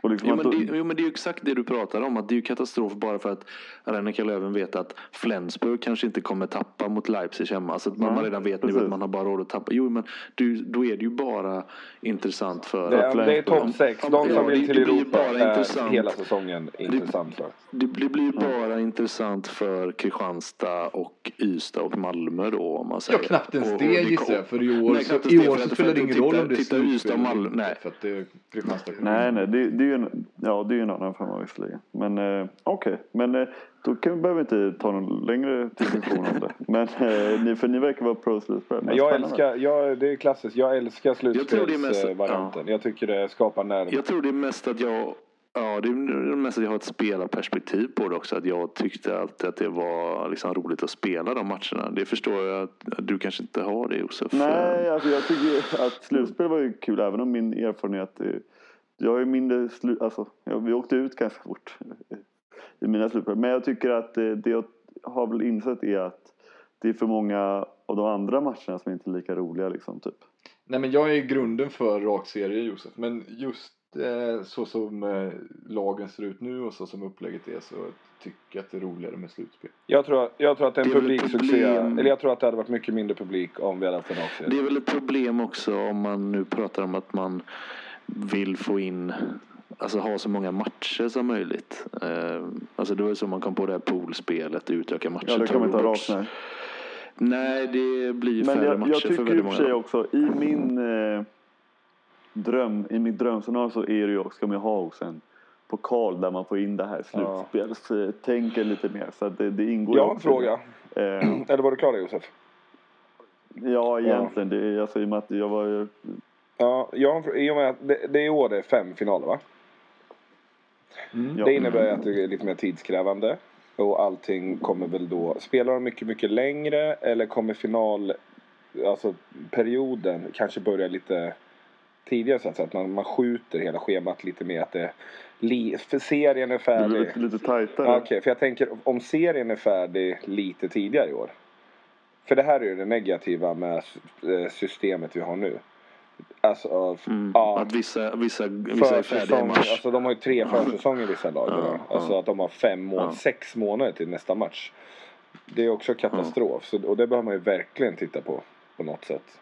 Liksom jo, men det, jo men det är ju exakt det du pratar om. Att det är ju katastrof bara för att Rennika Löven vet att Flensburg kanske inte kommer tappa mot Leipzig hemma. Alltså att man, man redan vet nu att man har bara råd att tappa. Jo men du, då är det ju bara intressant för... Det, är, det är topp 6. De som ja, vill till Europa bara intressant. hela säsongen intressant för. Det, det blir bara mm. intressant för Kristianstad och Ystad och Malmö då om man säger. Ja knappt ens det gissar jag. För i år, nej, så, i år så spelar det ingen roll om det är. Ystad och Malmö. Nej. För att det, Kristianstad nej nej det, det är ju en, ja, det är en annan femma visserligen. Men eh, okej, okay. men eh, då kan, behöver vi inte ta någon längre diskussion om det. Men eh, ni, för ni verkar vara pro slutspel. Jag älskar, jag, det är klassiskt, jag älskar slutspelsvarianten. Jag, jag tycker det skapar nerver. Jag tror det är mest att jag Ja, det är mest att jag har ett spelarperspektiv på det också. Att jag tyckte alltid att det var liksom roligt att spela de matcherna. Det förstår jag att du kanske inte har det Josef. Nej, alltså jag tycker att slutspel var ju kul. Även om min erfarenhet jag är mindre alltså, vi åkte ut ganska fort i mina slutspel. Men jag tycker att det, det jag har väl insett är att det är för många av de andra matcherna som inte är lika roliga liksom typ. Nej men jag är grunden för rak serie Josef. Men just eh, så som eh, lagen ser ut nu och så som upplägget är så tycker jag att det är roligare med slutspel. Jag tror, jag tror att det är en publiksuccé. Eller jag tror att det hade varit mycket mindre publik om vi hade haft en rak serie. Det är väl ett problem också om man nu pratar om att man vill få in Alltså ha så många matcher som möjligt. Eh, alltså det var så man kom på det här poolspelet, utöka matcher. Ja, det kan man inte ha rakt nej. Nej, det blir Men färre jag, matcher jag tycker för väldigt många. Jag också, i min eh, dröm, i mitt drömscenario så är det ju, ska man ha också en pokal där man får in det här slutspelstänket ja. lite mer. Så att det, det ingår Jag har en fråga. Eh, Eller var du klar Josef? Ja, egentligen. Ja. Det, alltså, i och med att jag var Ja, jag, i och med att det, det är i år det är fem finaler va? Mm. Det innebär att det är lite mer tidskrävande. och allting kommer väl då, spelar de mycket, mycket längre eller kommer final, alltså perioden kanske börja lite tidigare så att, säga, att man, man skjuter hela schemat lite mer att det, li, serien är Det färdig. blir lite, lite tajtare. Okej, för jag tänker om serien är färdig lite tidigare i år. För det här är ju det negativa med eh, systemet vi har nu. Alltså, Mm. ja, Att vissa, vissa, vissa är färdiga i mars. alltså de har ju tre försäsonger vissa lag. Ja, ja. Alltså att de har fem Ja. sex månader till nästa match. Det är också katastrof. Så, och det behöver man ju verkligen titta på. På något sätt.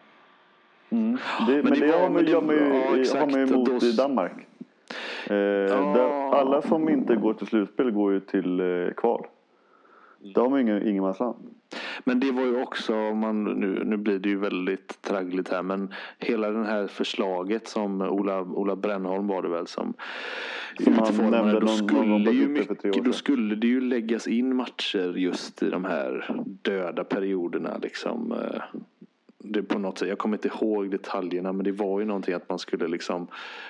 Mm. Det, men, Men det det, var- har man, ju, ja, emot Då- i Danmark. Eh, där, alla som inte går till slutspel går ju till eh, kval. Där har ju ingen ingenmansland. Men det var ju också, man, nu, nu blir det ju väldigt traggligt här, men hela det här förslaget som Ola, Ola Brännholm var det väl som, Som utformade, då skulle ju mycket, då skulle det ju läggas in matcher just i de här döda perioderna liksom. eh, Det på något sätt, jag kommer inte ihåg detaljerna men det var ju någonting att man skulle liksom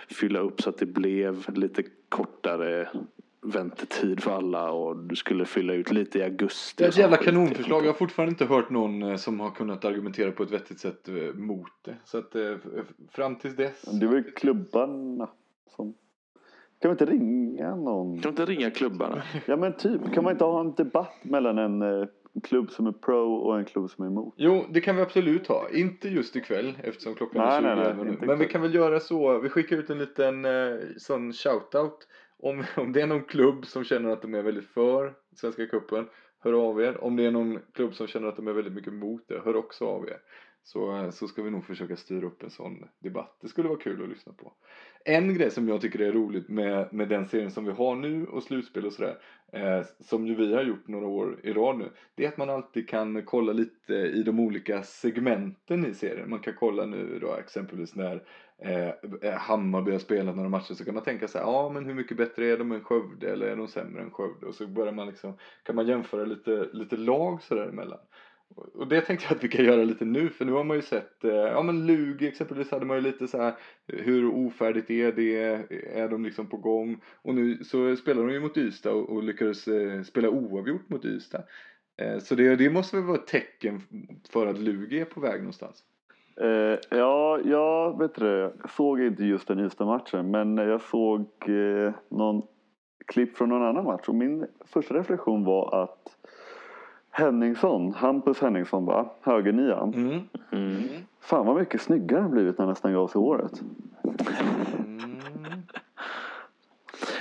fylla upp så att det blev lite kortare väntetid för alla och du skulle fylla ut lite i augusti. Det är ett jävla kanonförslag. Jag har fortfarande inte hört någon eh, som har kunnat argumentera på ett vettigt sätt eh, mot det. Så att eh, fram tills dess. Det var ju klubbarna som... Kan vi inte ringa någon? Kan du inte ringa klubbarna? Ja men typ, kan man inte ha en debatt mellan en klubb som är pro och en klubb som är emot? Jo, det kan vi absolut ha. Inte just ikväll eftersom klockan Nej, är 20 nej, nej, Men vi kan väl göra så. Vi skickar ut en liten sån shoutout. Om, om det är någon klubb som känner att de är väldigt för Svenska Cupen. Hör av er. Om det är någon klubb som känner att de är väldigt mycket emot det. Hör också av er. Så, eh, så ska vi nog försöka styra upp en sån debatt. Det skulle vara kul att lyssna på. En grej som jag tycker är roligt med, med den serien som vi har nu och slutspel och sådär. Eh, som ju vi har gjort några år i rad nu. Det är att man alltid kan kolla lite i de olika segmenten i serien. Man kan kolla nu då exempelvis när Eh, eh, Hammarby har spelat några matcher så kan man tänka så här, ja men hur mycket bättre är de än Skövde eller är de sämre än Skövde? Och så börjar man liksom, kan man jämföra lite, lite lag sådär emellan. Och- Och det tänkte jag att vi kan göra lite nu för nu har man ju sett, eh, ja men Lugi exempelvis hade man ju lite så här hur ofärdigt är det, är de liksom på gång? Och nu så spelar de ju mot Ystad och, och lyckades eh, spela oavgjort mot Ystad. Eh, så det, det måste väl vara ett tecken för att Lugi är på väg någonstans. Eh, ja, jag vet du, jag såg inte just den Ystad-matchen men jag såg eh, någon klipp från någon annan match och min första reflektion var att Henningsson, Hampus Henningsson va, högernian. Mm. Mm. Fan vad mycket snyggare han blivit när han nästan gav sig håret. Mm.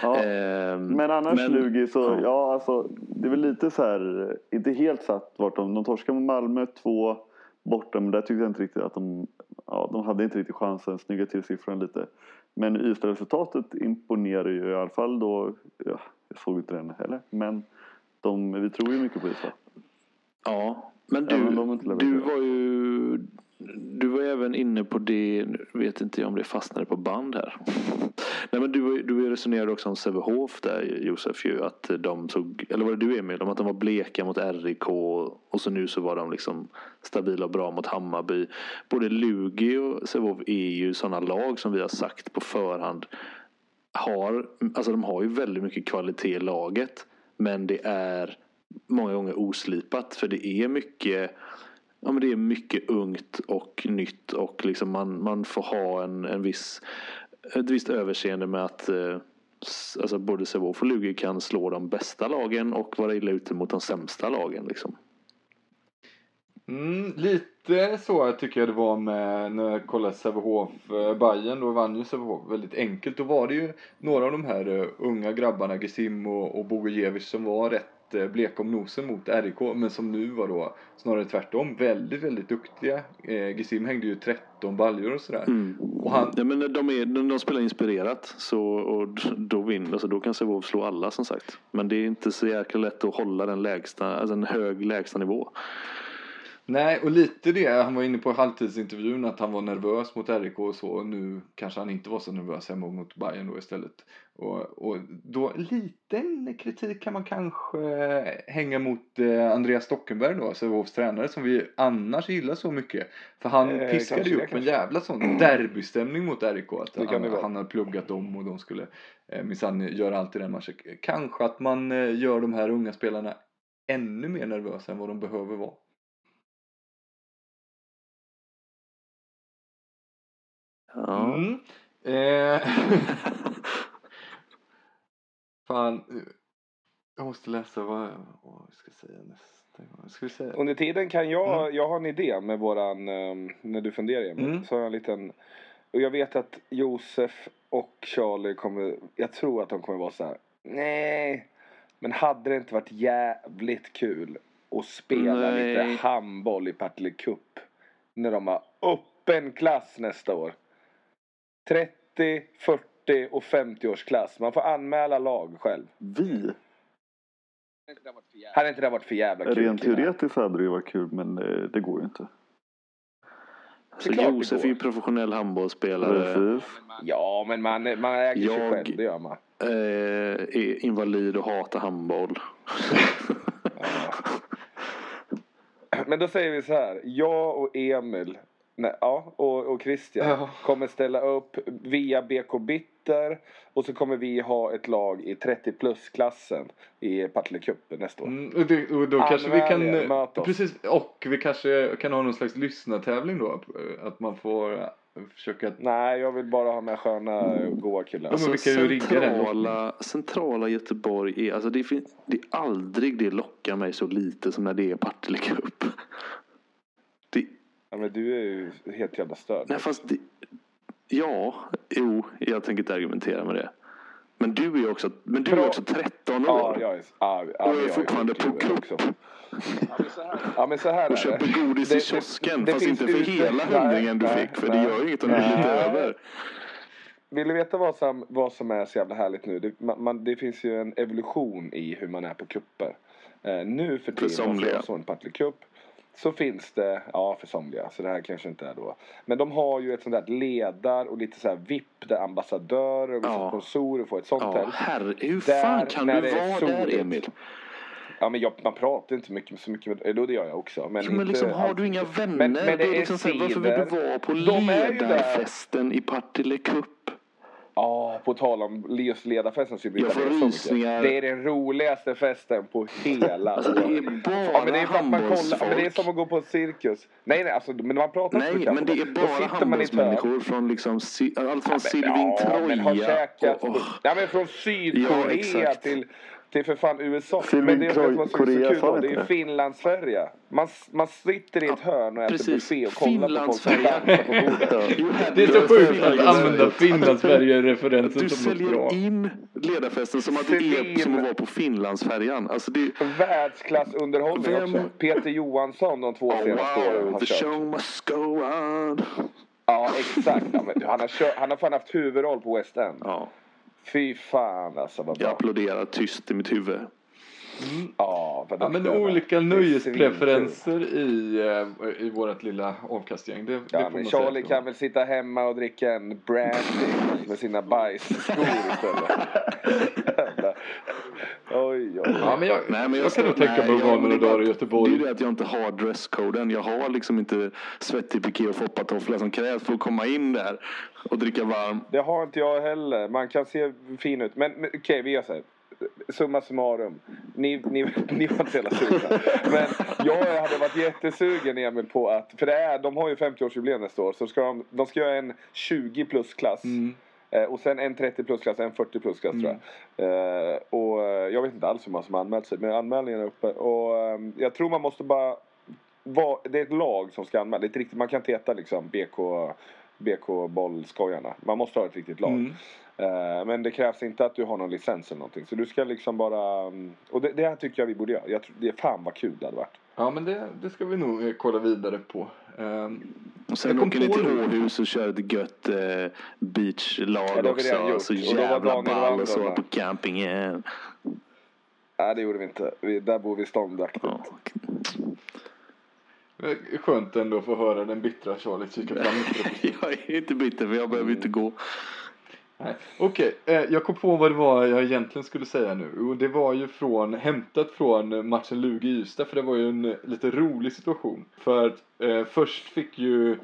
Ja. Ehm, Men annars men- Lugi så, ja. ja. alltså det är väl lite så här, inte helt satt vart de, de torskade mot Malmö två borta men där tyckte jag inte riktigt att de, ja de hade inte riktigt chansen, snygga till siffrorna lite. Men Ystad-resultatet imponerar ju i alla fall då, ja, jag såg inte den heller, men de, vi tror ju mycket på Ystad. Ja, men du, du var ju du var även inne på det, nu vet inte jag om det fastnade på band här. Nej men du, du resonerade också om Sävehof där Josef ju att de tog, eller var det du Emil, om att de var bleka mot RIK och så nu så var de liksom stabila och bra mot Hammarby. Både Lugi och Sävehof är ju sådana lag som vi har sagt på förhand har, alltså de har ju väldigt mycket kvalitet i laget. Men det är många gånger oslipat för det är mycket Ja, men det är mycket ungt och nytt och liksom man, man får ha en, en viss, ett visst överseende med att eh, alltså både Sävehof och Lugi kan slå de bästa lagen och vara illa ute mot de sämsta lagen. Liksom. Mm, lite så tycker jag det var med när jag kollade Sävehof eh, Bayern då vann ju Sävehof väldigt enkelt. Då var det ju några av de här eh, unga grabbarna Gesim och, och Bogojevic som var rätt eh, bleka om nosen mot RIK men som nu var då snarare tvärtom väldigt väldigt duktiga. Eh, Gesim hängde ju 13 baljor och sådär. Mm. Och han, Ja, men de, är, de, de spelar inspirerat så, och då vinner, alltså då kan Sävehof slå alla som sagt. Men det är inte så jäkla lätt att hålla den lägsta, alltså en hög lägsta nivå. Nej, och lite det, han var inne på halvtidsintervjun att han var nervös mot RIK och så och nu kanske han inte var så nervös hemma mot Bayern då istället. Och, och då liten kritik kan man kanske hänga mot eh, Andreas Stockenberg då, Sävehofs tränare som vi annars gillar så mycket. För han Eh, piskade ju upp en kanske. jävla sån derbystämning mot RIK. Att han, han hade pluggat dem och de skulle eh, minsann göra allt i den matchen. Kanske att man eh, gör de här unga spelarna ännu mer nervösa än vad de behöver vara. Ja. Mm. Eh. Fan. Jag måste läsa vad, vad jag ska säga nästa gång. Ska vi säga? Under tiden kan jag, jag har en idé med våran, um, när du funderar Emil. Mm. Så har jag en liten, och jag vet att Josef och Charlie kommer, jag tror att de kommer vara så här. Nej, men hade det inte varit jävligt kul att spela Nej. lite handboll i Partille Cup? När de har öppen klass nästa år. 30, 40 och 50 års klass. Man får anmäla lag själv. Vi? Hade inte det varit för jävla kul? Rent teoretiskt hade det ju varit kul men eh, det går ju inte. Så det Josef är ju professionell handbollsspelare. Precis. Ja, men man, man äger sig Jag- själv, det gör man. Eh, är invalid och hatar handboll. Men då säger vi så här. Jag och Emil nej, ja, och, och Christian Ja. kommer ställa upp via BK Bitter. Och så kommer vi ha ett lag i 30 plus-klassen i Partille Cup nästa år. Mm, och, det, och då kanske vi kan... Anmäl möt oss. Precis, och vi kanske kan ha någon slags lyssnartävling då. Att man får eh, försöka... Nej, jag vill bara ha med sköna, goa killar. Ja, men vi kan ju rigga den centrala, centrala Göteborg är, alltså det, fin, det är aldrig det lockar mig så lite som när det är Partille Cup. Ja, men du är ju helt jävla störd. nej fast det, ja, jo, jag tänker inte argumentera med det. Men du är också, men du är också 13 år. Ja, jag är, ja, ja, Och men är jag fortfarande på sjuk i huvudet cup. också. Ja, men så här Och köper det. godis Det- i det- kiosken. det fast inte för ute- hela hundringen du nej, fick. För nej. det gör ju inget om det blir lite över. Vill du veta vad som, vad som är så jävla härligt nu? Det, man, man, det finns ju en evolution i hur man är på kupper. Eh, nu för tiden, somliga. för en Partille Cup, så finns det, ja för somliga, så det här kanske inte är då. Men de har ju ett sånt där ledar och lite så här VIP där ambassadörer och vissa Ja. sponsorer får ett sånt Ja, tält. herre, hur Där, fan kan när du är vara där. Emil? Ja men jag, man pratar inte mycket, så mycket med, då det gör jag också. Men, Jo, men inte liksom, har du inga vänner? Men- men det det är är liksom så här, varför vill du vara på är där. ledarfesten i Partille Cup? Ja, på tal om just ledarfesten så Jag får rysningar. Det är den roligaste festen på hela Alltså, det är bara Ja, men det är man kollar, ja, men det är som att gå på cirkus. Nej, nej, alltså, men man pratar inte Nej, så men det är bara handbollsmänniskor från liksom, allt från Ja, Silvin men har Troja. käkat. och- och- Ja, men från Sydkorea Ja, exakt. Till, till för fan USA. Men det är det som är så kul då, det är det? Finlandsfärja. Man, man sitter i ett hörn och äter Precis. buffé och kollar på folk Det är så sjukt att använda Finlandsfärjereferensen Du som något säljer bra. in ledarfesten som att det är som att vara på Finlandsfärjan. Alltså det, Världsklassunderhållning Vem- också. Peter Johansson de två oh, senaste åren wow, har the kört. show must go on. Ja, exakt. Ja, han, har kört, han har fan haft huvudroll på West End. Ja, Fy fan alltså vad jag bra. applåderar tyst i mitt huvud. Ja, vad Ja, men olika Det nöjespreferenser i, eh, i vårt lilla avkastgäng. Det, det Ja, man Charlie säga. kan väl sitta hemma och dricka en brandy med sina bajsskor istället. Oj, oj. Ja, men jag, Nej, men jag, jag, kan nog tänka mig att vara några dagar i Göteborg. Det är det att jag inte har dresscoden. Jag har liksom inte svettig piké och foppatofflor som krävs för att komma in där och dricka varm. Det har inte jag heller. Man kan se fin ut. Men, men okej, vi gör så här. Summa summarum. Ni, ni, ni var inte så jävla sugna. Men jag hade varit jättesugen Emil på att, för det är, de har ju 50-årsjubileum nästa år. Så ska de, de ska göra en 20 plus klass. Mm. Eh, och sen en 30 plus klass, en 40 plus klass tror jag. Eh, och eh, jag vet inte alls hur många som har anmält sig. Men anmälningen är uppe. Och eh, jag tror man måste bara vara, det är ett lag som ska anmäla. Det är ett riktigt, man kan inte heta liksom BK, BK bollskojarna. Man måste ha ett riktigt lag. Mm. Men det krävs inte att du har någon licens eller någonting. Så du ska liksom bara... mm, Och det, det här tycker jag vi borde göra. Jag, det är fan vad kul det hade varit. Ja, men det, det ska vi nog kolla vidare på. Ehm, Och sen åker ni till. Åhus och kör ett gött eh, beachlag Ja, också. gjort. Så Och då var jävla ball och så Wander på campingen. Nej, det gjorde vi inte. Vi, där bor vi ståndaktigt. Ja. Skönt ändå att få höra den bittra Charlie kika fram Jag är inte bitter för jag behöver inte gå. Okej, okay. eh, jag kom på vad det var jag egentligen skulle säga nu. Och det var ju från, hämtat från matchen Lugi-Ystad för det var ju en eh, lite rolig situation. För eh, först fick ju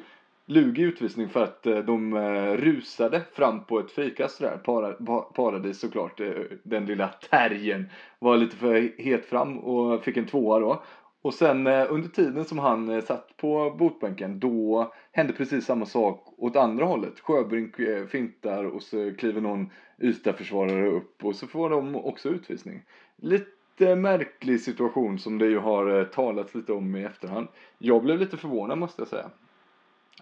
Lugi utvisning för att eh, de eh, rusade fram på ett frikast där. Para, paradis såklart, eh, den lilla terriern var lite för het fram och fick en tvåa då. Och sen under tiden som han satt på botbänken då hände precis samma sak åt andra hållet. Sjöbrink fintar och så kliver någon Ystad-försvarare upp och så får de också utvisning. Lite märklig situation som det ju har talats lite om i efterhand. Jag blev lite förvånad måste jag säga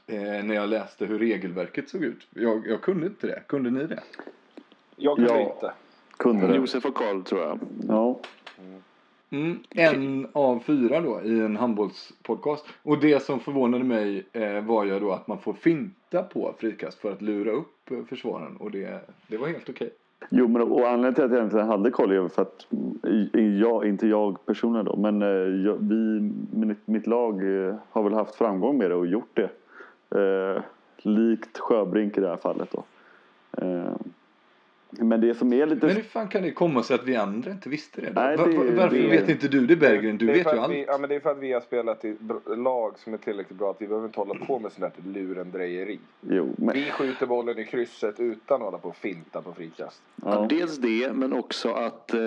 eh, när jag läste hur regelverket såg ut. Jag, jag kunde inte det. Kunde ni det? Jag kunde ja, inte. Kunde det. Josef och Karl tror jag. Ja. Mm, en av fyra då i en handbollspodcast. Och det som förvånade mig eh, var ju då att man får finta på frikast för att lura upp eh, försvararen. Och det, det var helt okej. Jo, men och anledningen till att jag egentligen hade koll är för att jag, inte jag personligen då, men eh, jag, vi, mitt, mitt lag eh, har väl haft framgång med det och gjort det. Eh, likt Sjöbrink i det här fallet då. Men det som är lite... Men hur fan kan det komma sig att vi andra inte visste det? Nej, det Varför det... vet inte du det Berggren? Du vet ju allt. Vi, ja men det är för att vi har spelat i lag som är tillräckligt bra att vi behöver inte hålla på med sånt där lurendrejeri. Jo, men... Vi skjuter bollen i krysset utan att hålla på och finta på frikast. Ja. Ja, dels det men också att eh,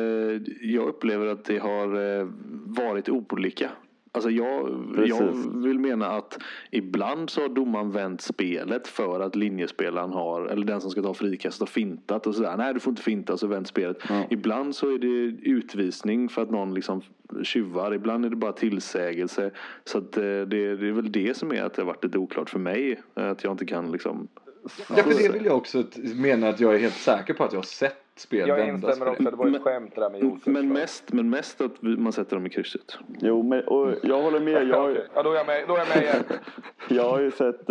jag upplever att det har eh, varit olika. Alltså jag, jag vill mena att ibland så har domaren vänt spelet för att linjespelaren har, eller den som ska ta frikast har fintat och sådär. Nej du får inte finta så vänt spelet. Ja. Ibland så är det utvisning för att någon liksom tjuvar. Ibland är det bara tillsägelse. Så att eh, det, det är väl det som är att det har varit lite oklart för mig. Att jag inte kan liksom Ja, för det vill jag också mena att jag är helt säker på att jag har sett spel Jag instämmer också, det var ju ett skämt där med Josef. Men mest, men mest att man sätter dem i krysset. Jo, men och jag håller med. Jag, okay. Ja, då är jag med, då är jag med igen. jag har ju sett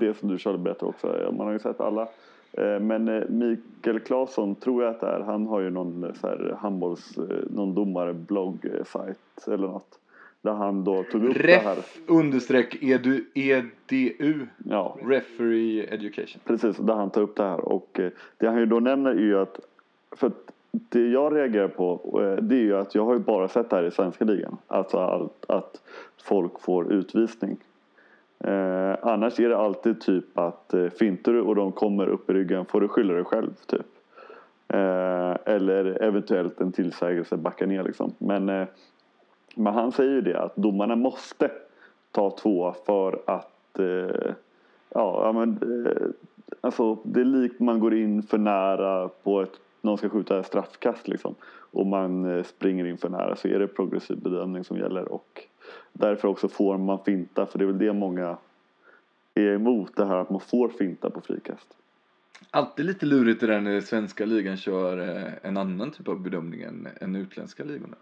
det som du körde bättre också. Man har ju sett alla. Eh, men eh, Mikael Claesson tror jag att det är. Han har ju någon så här handbolls, eh, någon domare blogg sajt eller något. Där han då tog upp Ref det här. understreck edu, EDU. Ja. Referee Education. Precis, där han tar upp det här. Och eh, det han ju då nämner är ju att, för att det jag reagerar på eh, det är ju att jag har ju bara sett det här i svenska ligan. Alltså att, att folk får utvisning. Eh, annars är det alltid typ att eh, fintar du och de kommer upp i ryggen får du skylla dig själv typ. Eh, eller eventuellt en tillsägelse backa ner liksom. Men eh, men han säger ju det att domarna måste ta två för att eh, ja, men, eh, alltså, det är likt man går in för nära på ett någon ska skjuta straffkast liksom och man eh, springer in för nära så är det progressiv bedömning som gäller och därför också får man finta för det är väl det många är emot det här att man får finta på frikast. Alltid lite lurigt det där när svenska ligan kör eh, en annan typ av bedömning än, än utländska ligorna.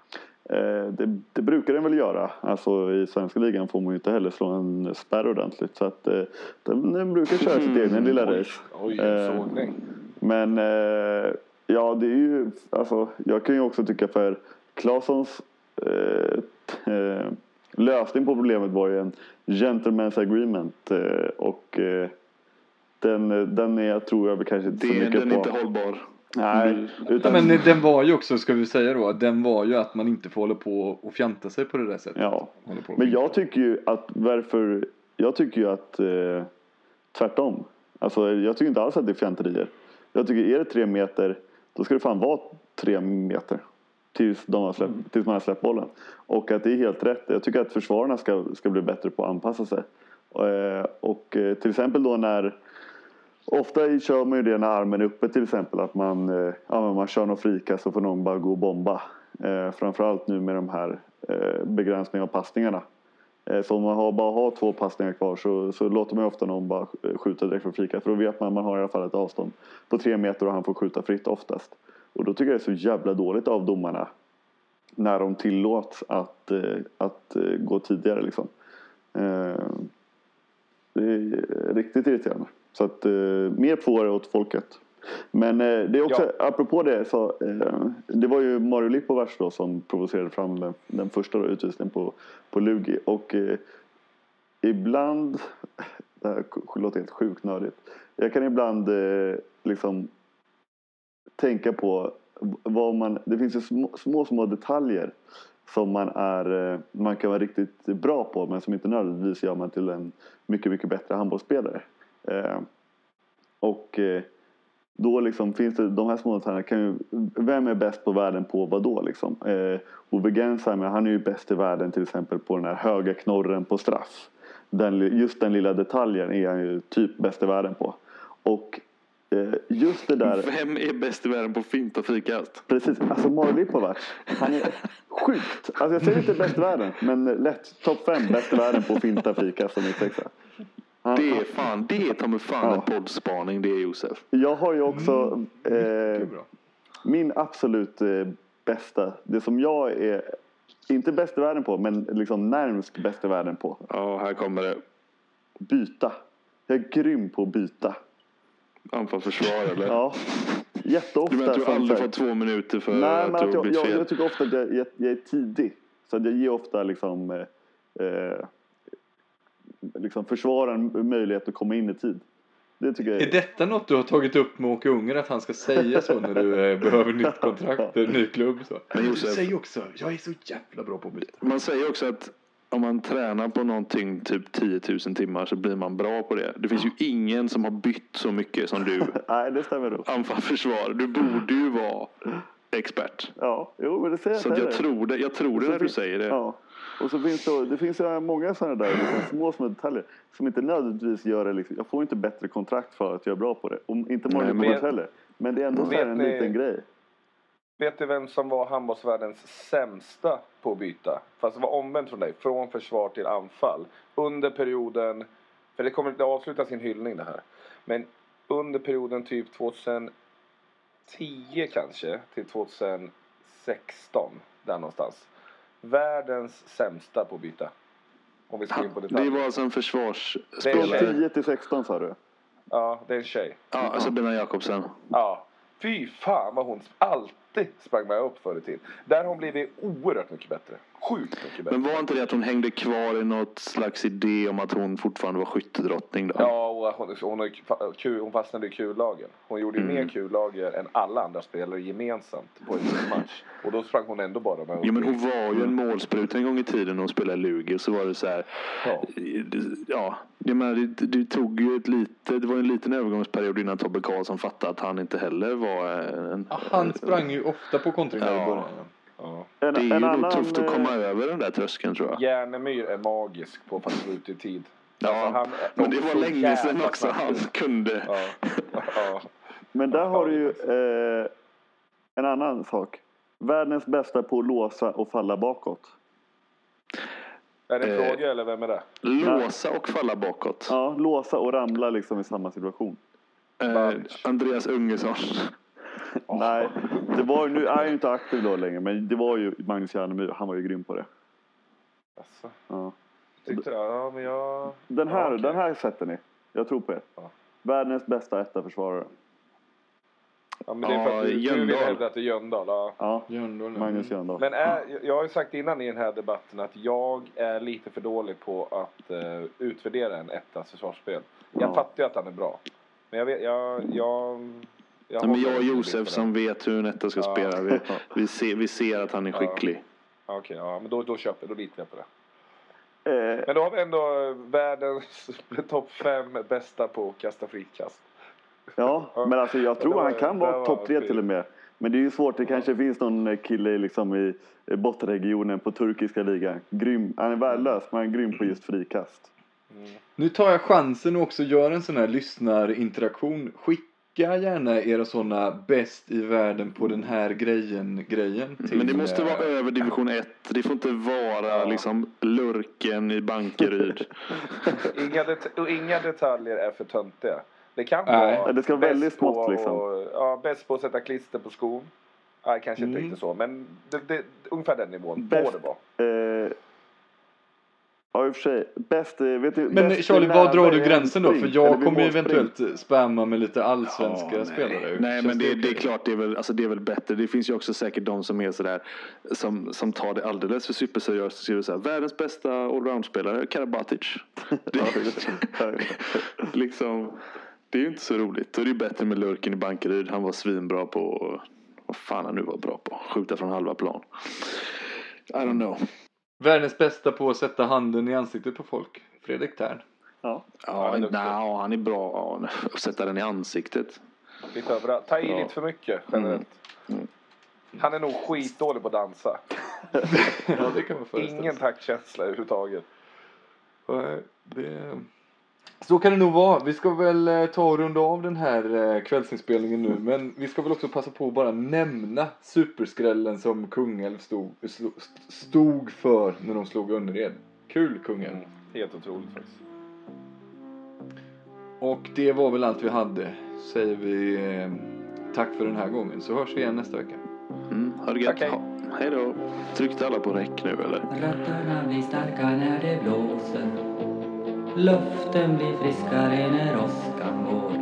Eh, det, det, brukar den väl göra. Alltså i svenska ligan får man ju inte heller slå en spärr ordentligt. Så att eh, den, den brukar köra sitt egna lilla race. Oj, oj, Men ja, det är ju alltså jag kan ju också tycka för Claessons eh, lösning på problemet var ju en gentleman's agreement och den, den är, tror jag kanske inte så mycket på. Den är inte hållbar. Nej, utan... Ja, men den var ju också, ska vi säga då, den var ju att man inte får hålla på och fjanta sig på det där sättet. Ja, men jag tycker ju att varför, jag tycker ju att eh, tvärtom. Alltså jag tycker inte alls att det är fjanterier. Jag tycker är det tre meter, då ska det fan vara tre meter. Tills, de har släppt, mm. tills man har släppt bollen. Och att det är helt rätt. Jag tycker att försvararna ska, ska bli bättre på att anpassa sig. Eh, och eh, till exempel då när Ofta kör man ju det när armen är uppe till exempel att man, eh, ja, man kör någon frikast så får någon bara gå och bomba. Eh, framförallt nu med de här eh, begränsningarna av passningarna. Eh, så om man har, bara har två passningar kvar så, så låter man ofta någon bara skjuta direkt från frikast. För då vet man att man har i alla fall ett avstånd på tre meter och han får skjuta fritt oftast. Och då tycker jag det är så jävla dåligt av domarna när de tillåts att, eh, att eh, gå tidigare liksom. Eh, det är riktigt irriterande. Så att eh, mer tvåor åt folket. Men eh, det är också, ja. apropå det, så, eh, det var ju Mario Lipovers då som provocerade fram den, den första då, utvisningen på, på Lugi. Och eh, ibland, det här låter helt sjukt nördigt. Jag kan ibland eh, liksom tänka på vad man, det finns ju små, små, små detaljer som man, är, eh, man kan vara riktigt bra på men som inte nödvändigtvis gör man till en mycket, mycket bättre handbollsspelare. Eh, och eh, då liksom finns det de här små detaljerna. Kan ju, vem är bäst på världen på vad då liksom? Eh, Ove Gensheimer han är ju bäst i världen till exempel på den här höga knorren på straff. Den, just den lilla detaljen är han ju typ bäst i världen på. Och eh, just det där. Vem är bäst i världen på finta frikast? Precis, alltså Lipovac. Han är sjukt. Alltså jag säger inte bäst i världen men lätt topp fem bäst i världen på finta frikast som mittsexa. Det är fan, det är ta mig fan Ja. en poddspaning det är Josef. Jag har ju också eh, Mycket bra. min absolut eh, bästa, det som jag är inte bäst i världen på men liksom närmst bäst i världen på. Ja, här kommer det. Byta. Jag är grym på att byta. Anfallsförsvar eller? Ja. Jätteofta. Du menar att du aldrig får två minuter för Nej, att men du har jag, blivit jag, fel? jag tycker ofta att jag, jag, jag är tidig. Så att jag ger ofta liksom, eh, eh, liksom försvararen möjlighet att komma in i tid. Det tycker jag Är detta något du har tagit upp med Åke Unger att han ska säga så när du eh, behöver nytt kontrakt, en ny klubb? Så. Men Josef- Säg också, jag är så jävla bra på att byta. Man säger också att om man tränar på någonting typ 10 000 timmar så blir man bra på det. Det finns ju ingen som har bytt så mycket som du. Nej, det stämmer nog. Anfall, försvar. Du borde ju vara expert. Ja, jo, men det säger Så jag heller. tror det, jag tror det när du säger det. Ja. Och så finns det, det finns många sådana där liksom, små, små detaljer som inte nödvändigtvis gör det. Liksom, jag får inte bättre kontrakt för att jag är bra på det. Och inte men- Lipovac heller. Men det är ändå så en ni- liten grej. Vet du vem som var handbollsvärldens sämsta på att byta? Fast det var omvänt från dig. Från försvar till anfall. Under perioden... För det kommer att avsluta sin hyllning det här. Men under perioden typ 2010 kanske till 2016. Där någonstans. Världens sämsta på att byta. Om vi ska in på Det detaljer. var alltså en Det försvarsspelare. tjej. 10 till 16 sa du? Ja, det är en tjej. Ja, alltså Bena Jakobsen. Ja. Fy fan vad hon alltid sprang med upp förr i tiden. Där har hon blivit oerhört mycket bättre. Sjukt mycket bättre. Men var inte det att hon hängde kvar i något slags idé om att hon fortfarande var skyttedrottning då? Ja, och hon, hon, hon fastnade i kullagen. Hon gjorde ju Mm. mer kullager än alla andra spelare gemensamt på en match. Och då sprang hon ändå bara med. Jo men hon var ju en målspruta en gång i tiden när hon spelade Luger. Så var det så här. Ja. Ja, jag menar, det, det tog ju ett lite, det var en liten övergångsperiod innan Tobbe Karlsson fattade att han inte heller var en... Ja, han sprang ju ofta på kontringar i Ja. början. Ja. En, Det är ju en nog annan, tufft att komma eh, över den där tröskeln tror jag. Järnemyr är magisk på att passa ut i tid. Ja, Alltså, han men det var länge sedan också han kunde. Ja. ja. Men där Ja, har du ju eh, en annan sak. Världens bästa på att låsa och falla bakåt. Är det en Eh. fråga eller vem är det? Låsa och falla bakåt. Ja, låsa och ramla liksom i samma situation. Eh. Andreas Ungesson. Nej, det var, nu är jag inte aktiv då längre men det var ju Magnus Järnemyr. Han var ju grym på det. Alltså, Ja. Tyckte det? Ja, men jag... Den här, Ja, okej. den här sätter ni. Jag tror på er. Ja. Världens bästa etta försvarare. Ja, men det är för Ja, att du, du vill hävda att det är Jöndal. Ja. Ja, Jöndal. Magnus Jöndal. Men är, jag har ju sagt innan i den här debatten att jag är lite för dålig på att eh, utvärdera en ettas försvarsspel. Jag Ja. fattar ju att han är bra. Men jag vet, jag... jag, jag Ja, men jag och Josef som vet hur en etta ska Ja. spela. Vi, vi, ser, vi ser att han är skicklig. Ja, Okej, ja, men då, då köper jag, då litar jag på det. Eh, Men då har vi ändå eh, världens topp fem bästa på att kasta frikast. ja, men alltså jag tror var- han kan vara var topp tre till och med. Men det är ju svårt. Det kanske finns någon kille liksom i bottenregionen på turkiska ligan. Grym. Han är värdelös men han är grym på just frikast. Nu tar jag chansen och också gör en sån här lyssnarinteraktion. Skicka gärna era såna bäst i världen på den här grejen grejen till Men det måste eh, vara över division 1. Det får inte vara Ja. liksom lurken i Bankeryd. Inga, det, och inga detaljer är för töntiga. Det kan Nej. vara det ska vara väldigt smått, liksom. och- ja, bäst på att sätta klister på skon. Nej, kanske inte Mm. riktigt så. Men det, det, ungefär den nivån Bäst- får det vara. Eh, Ja, i och för sig. Bäst, eh, vet du, Men bäst Charlie, var drar du gränsen då? För jag kommer ju eventuellt spamma med lite allsvenska Ja, spelare. Nej, men det, det är klart, det är, väl, alltså det är väl bättre. Det finns ju också säkert de som är sådär, som, som tar det alldeles för superseriöst och skriver såhär, världens bästa allroundspelare, Karabatic. Det, liksom, det är ju inte så roligt. Då är det ju bättre med Lurken i Bankeryd. Han var svinbra på, vad fan han nu var bra på, skjuta från halva plan. I don't know. Världens bästa på att sätta handen i ansiktet på folk. Fredrik Tern. Ja. Ja, han är nej, han är bra att sätta den i ansiktet. Lite överallt. Ta i Ja. lite för mycket generellt. Han är nog skitdålig på att dansa. ja, det kan man föreställa Ingen taktkänsla överhuvudtaget. Nej, Det... Så kan det nog vara. Vi ska väl eh, ta och runda av den här eh, kvällsinspelningen nu. Men vi ska väl också passa på att bara nämna superskrällen som Kungälv stod, stod för när de slog Önnered. Kul Kungälv. Mm. Helt otroligt faktiskt. Och det var väl allt vi hade. Säger vi eh, tack för den här gången. Så hörs vi igen nästa vecka. Mm, ha det gött. Tack, hej. Hej då. Tryckte alla på räck nu eller? Rötterna blir starka när det blåser Luften blir friskare när åskan går.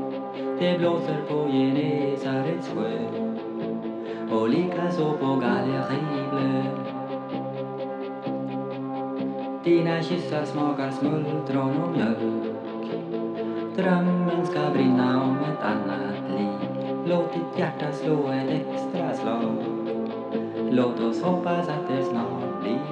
Det blåser på Genesarets sjö. Och likaså på Gallerivlö Dina kyssar smakar smultron och mjölk. Drömmen ska brinna om ett annat liv. Låt ditt hjärta slå ett extra slag. Låt oss hoppas att det snart blir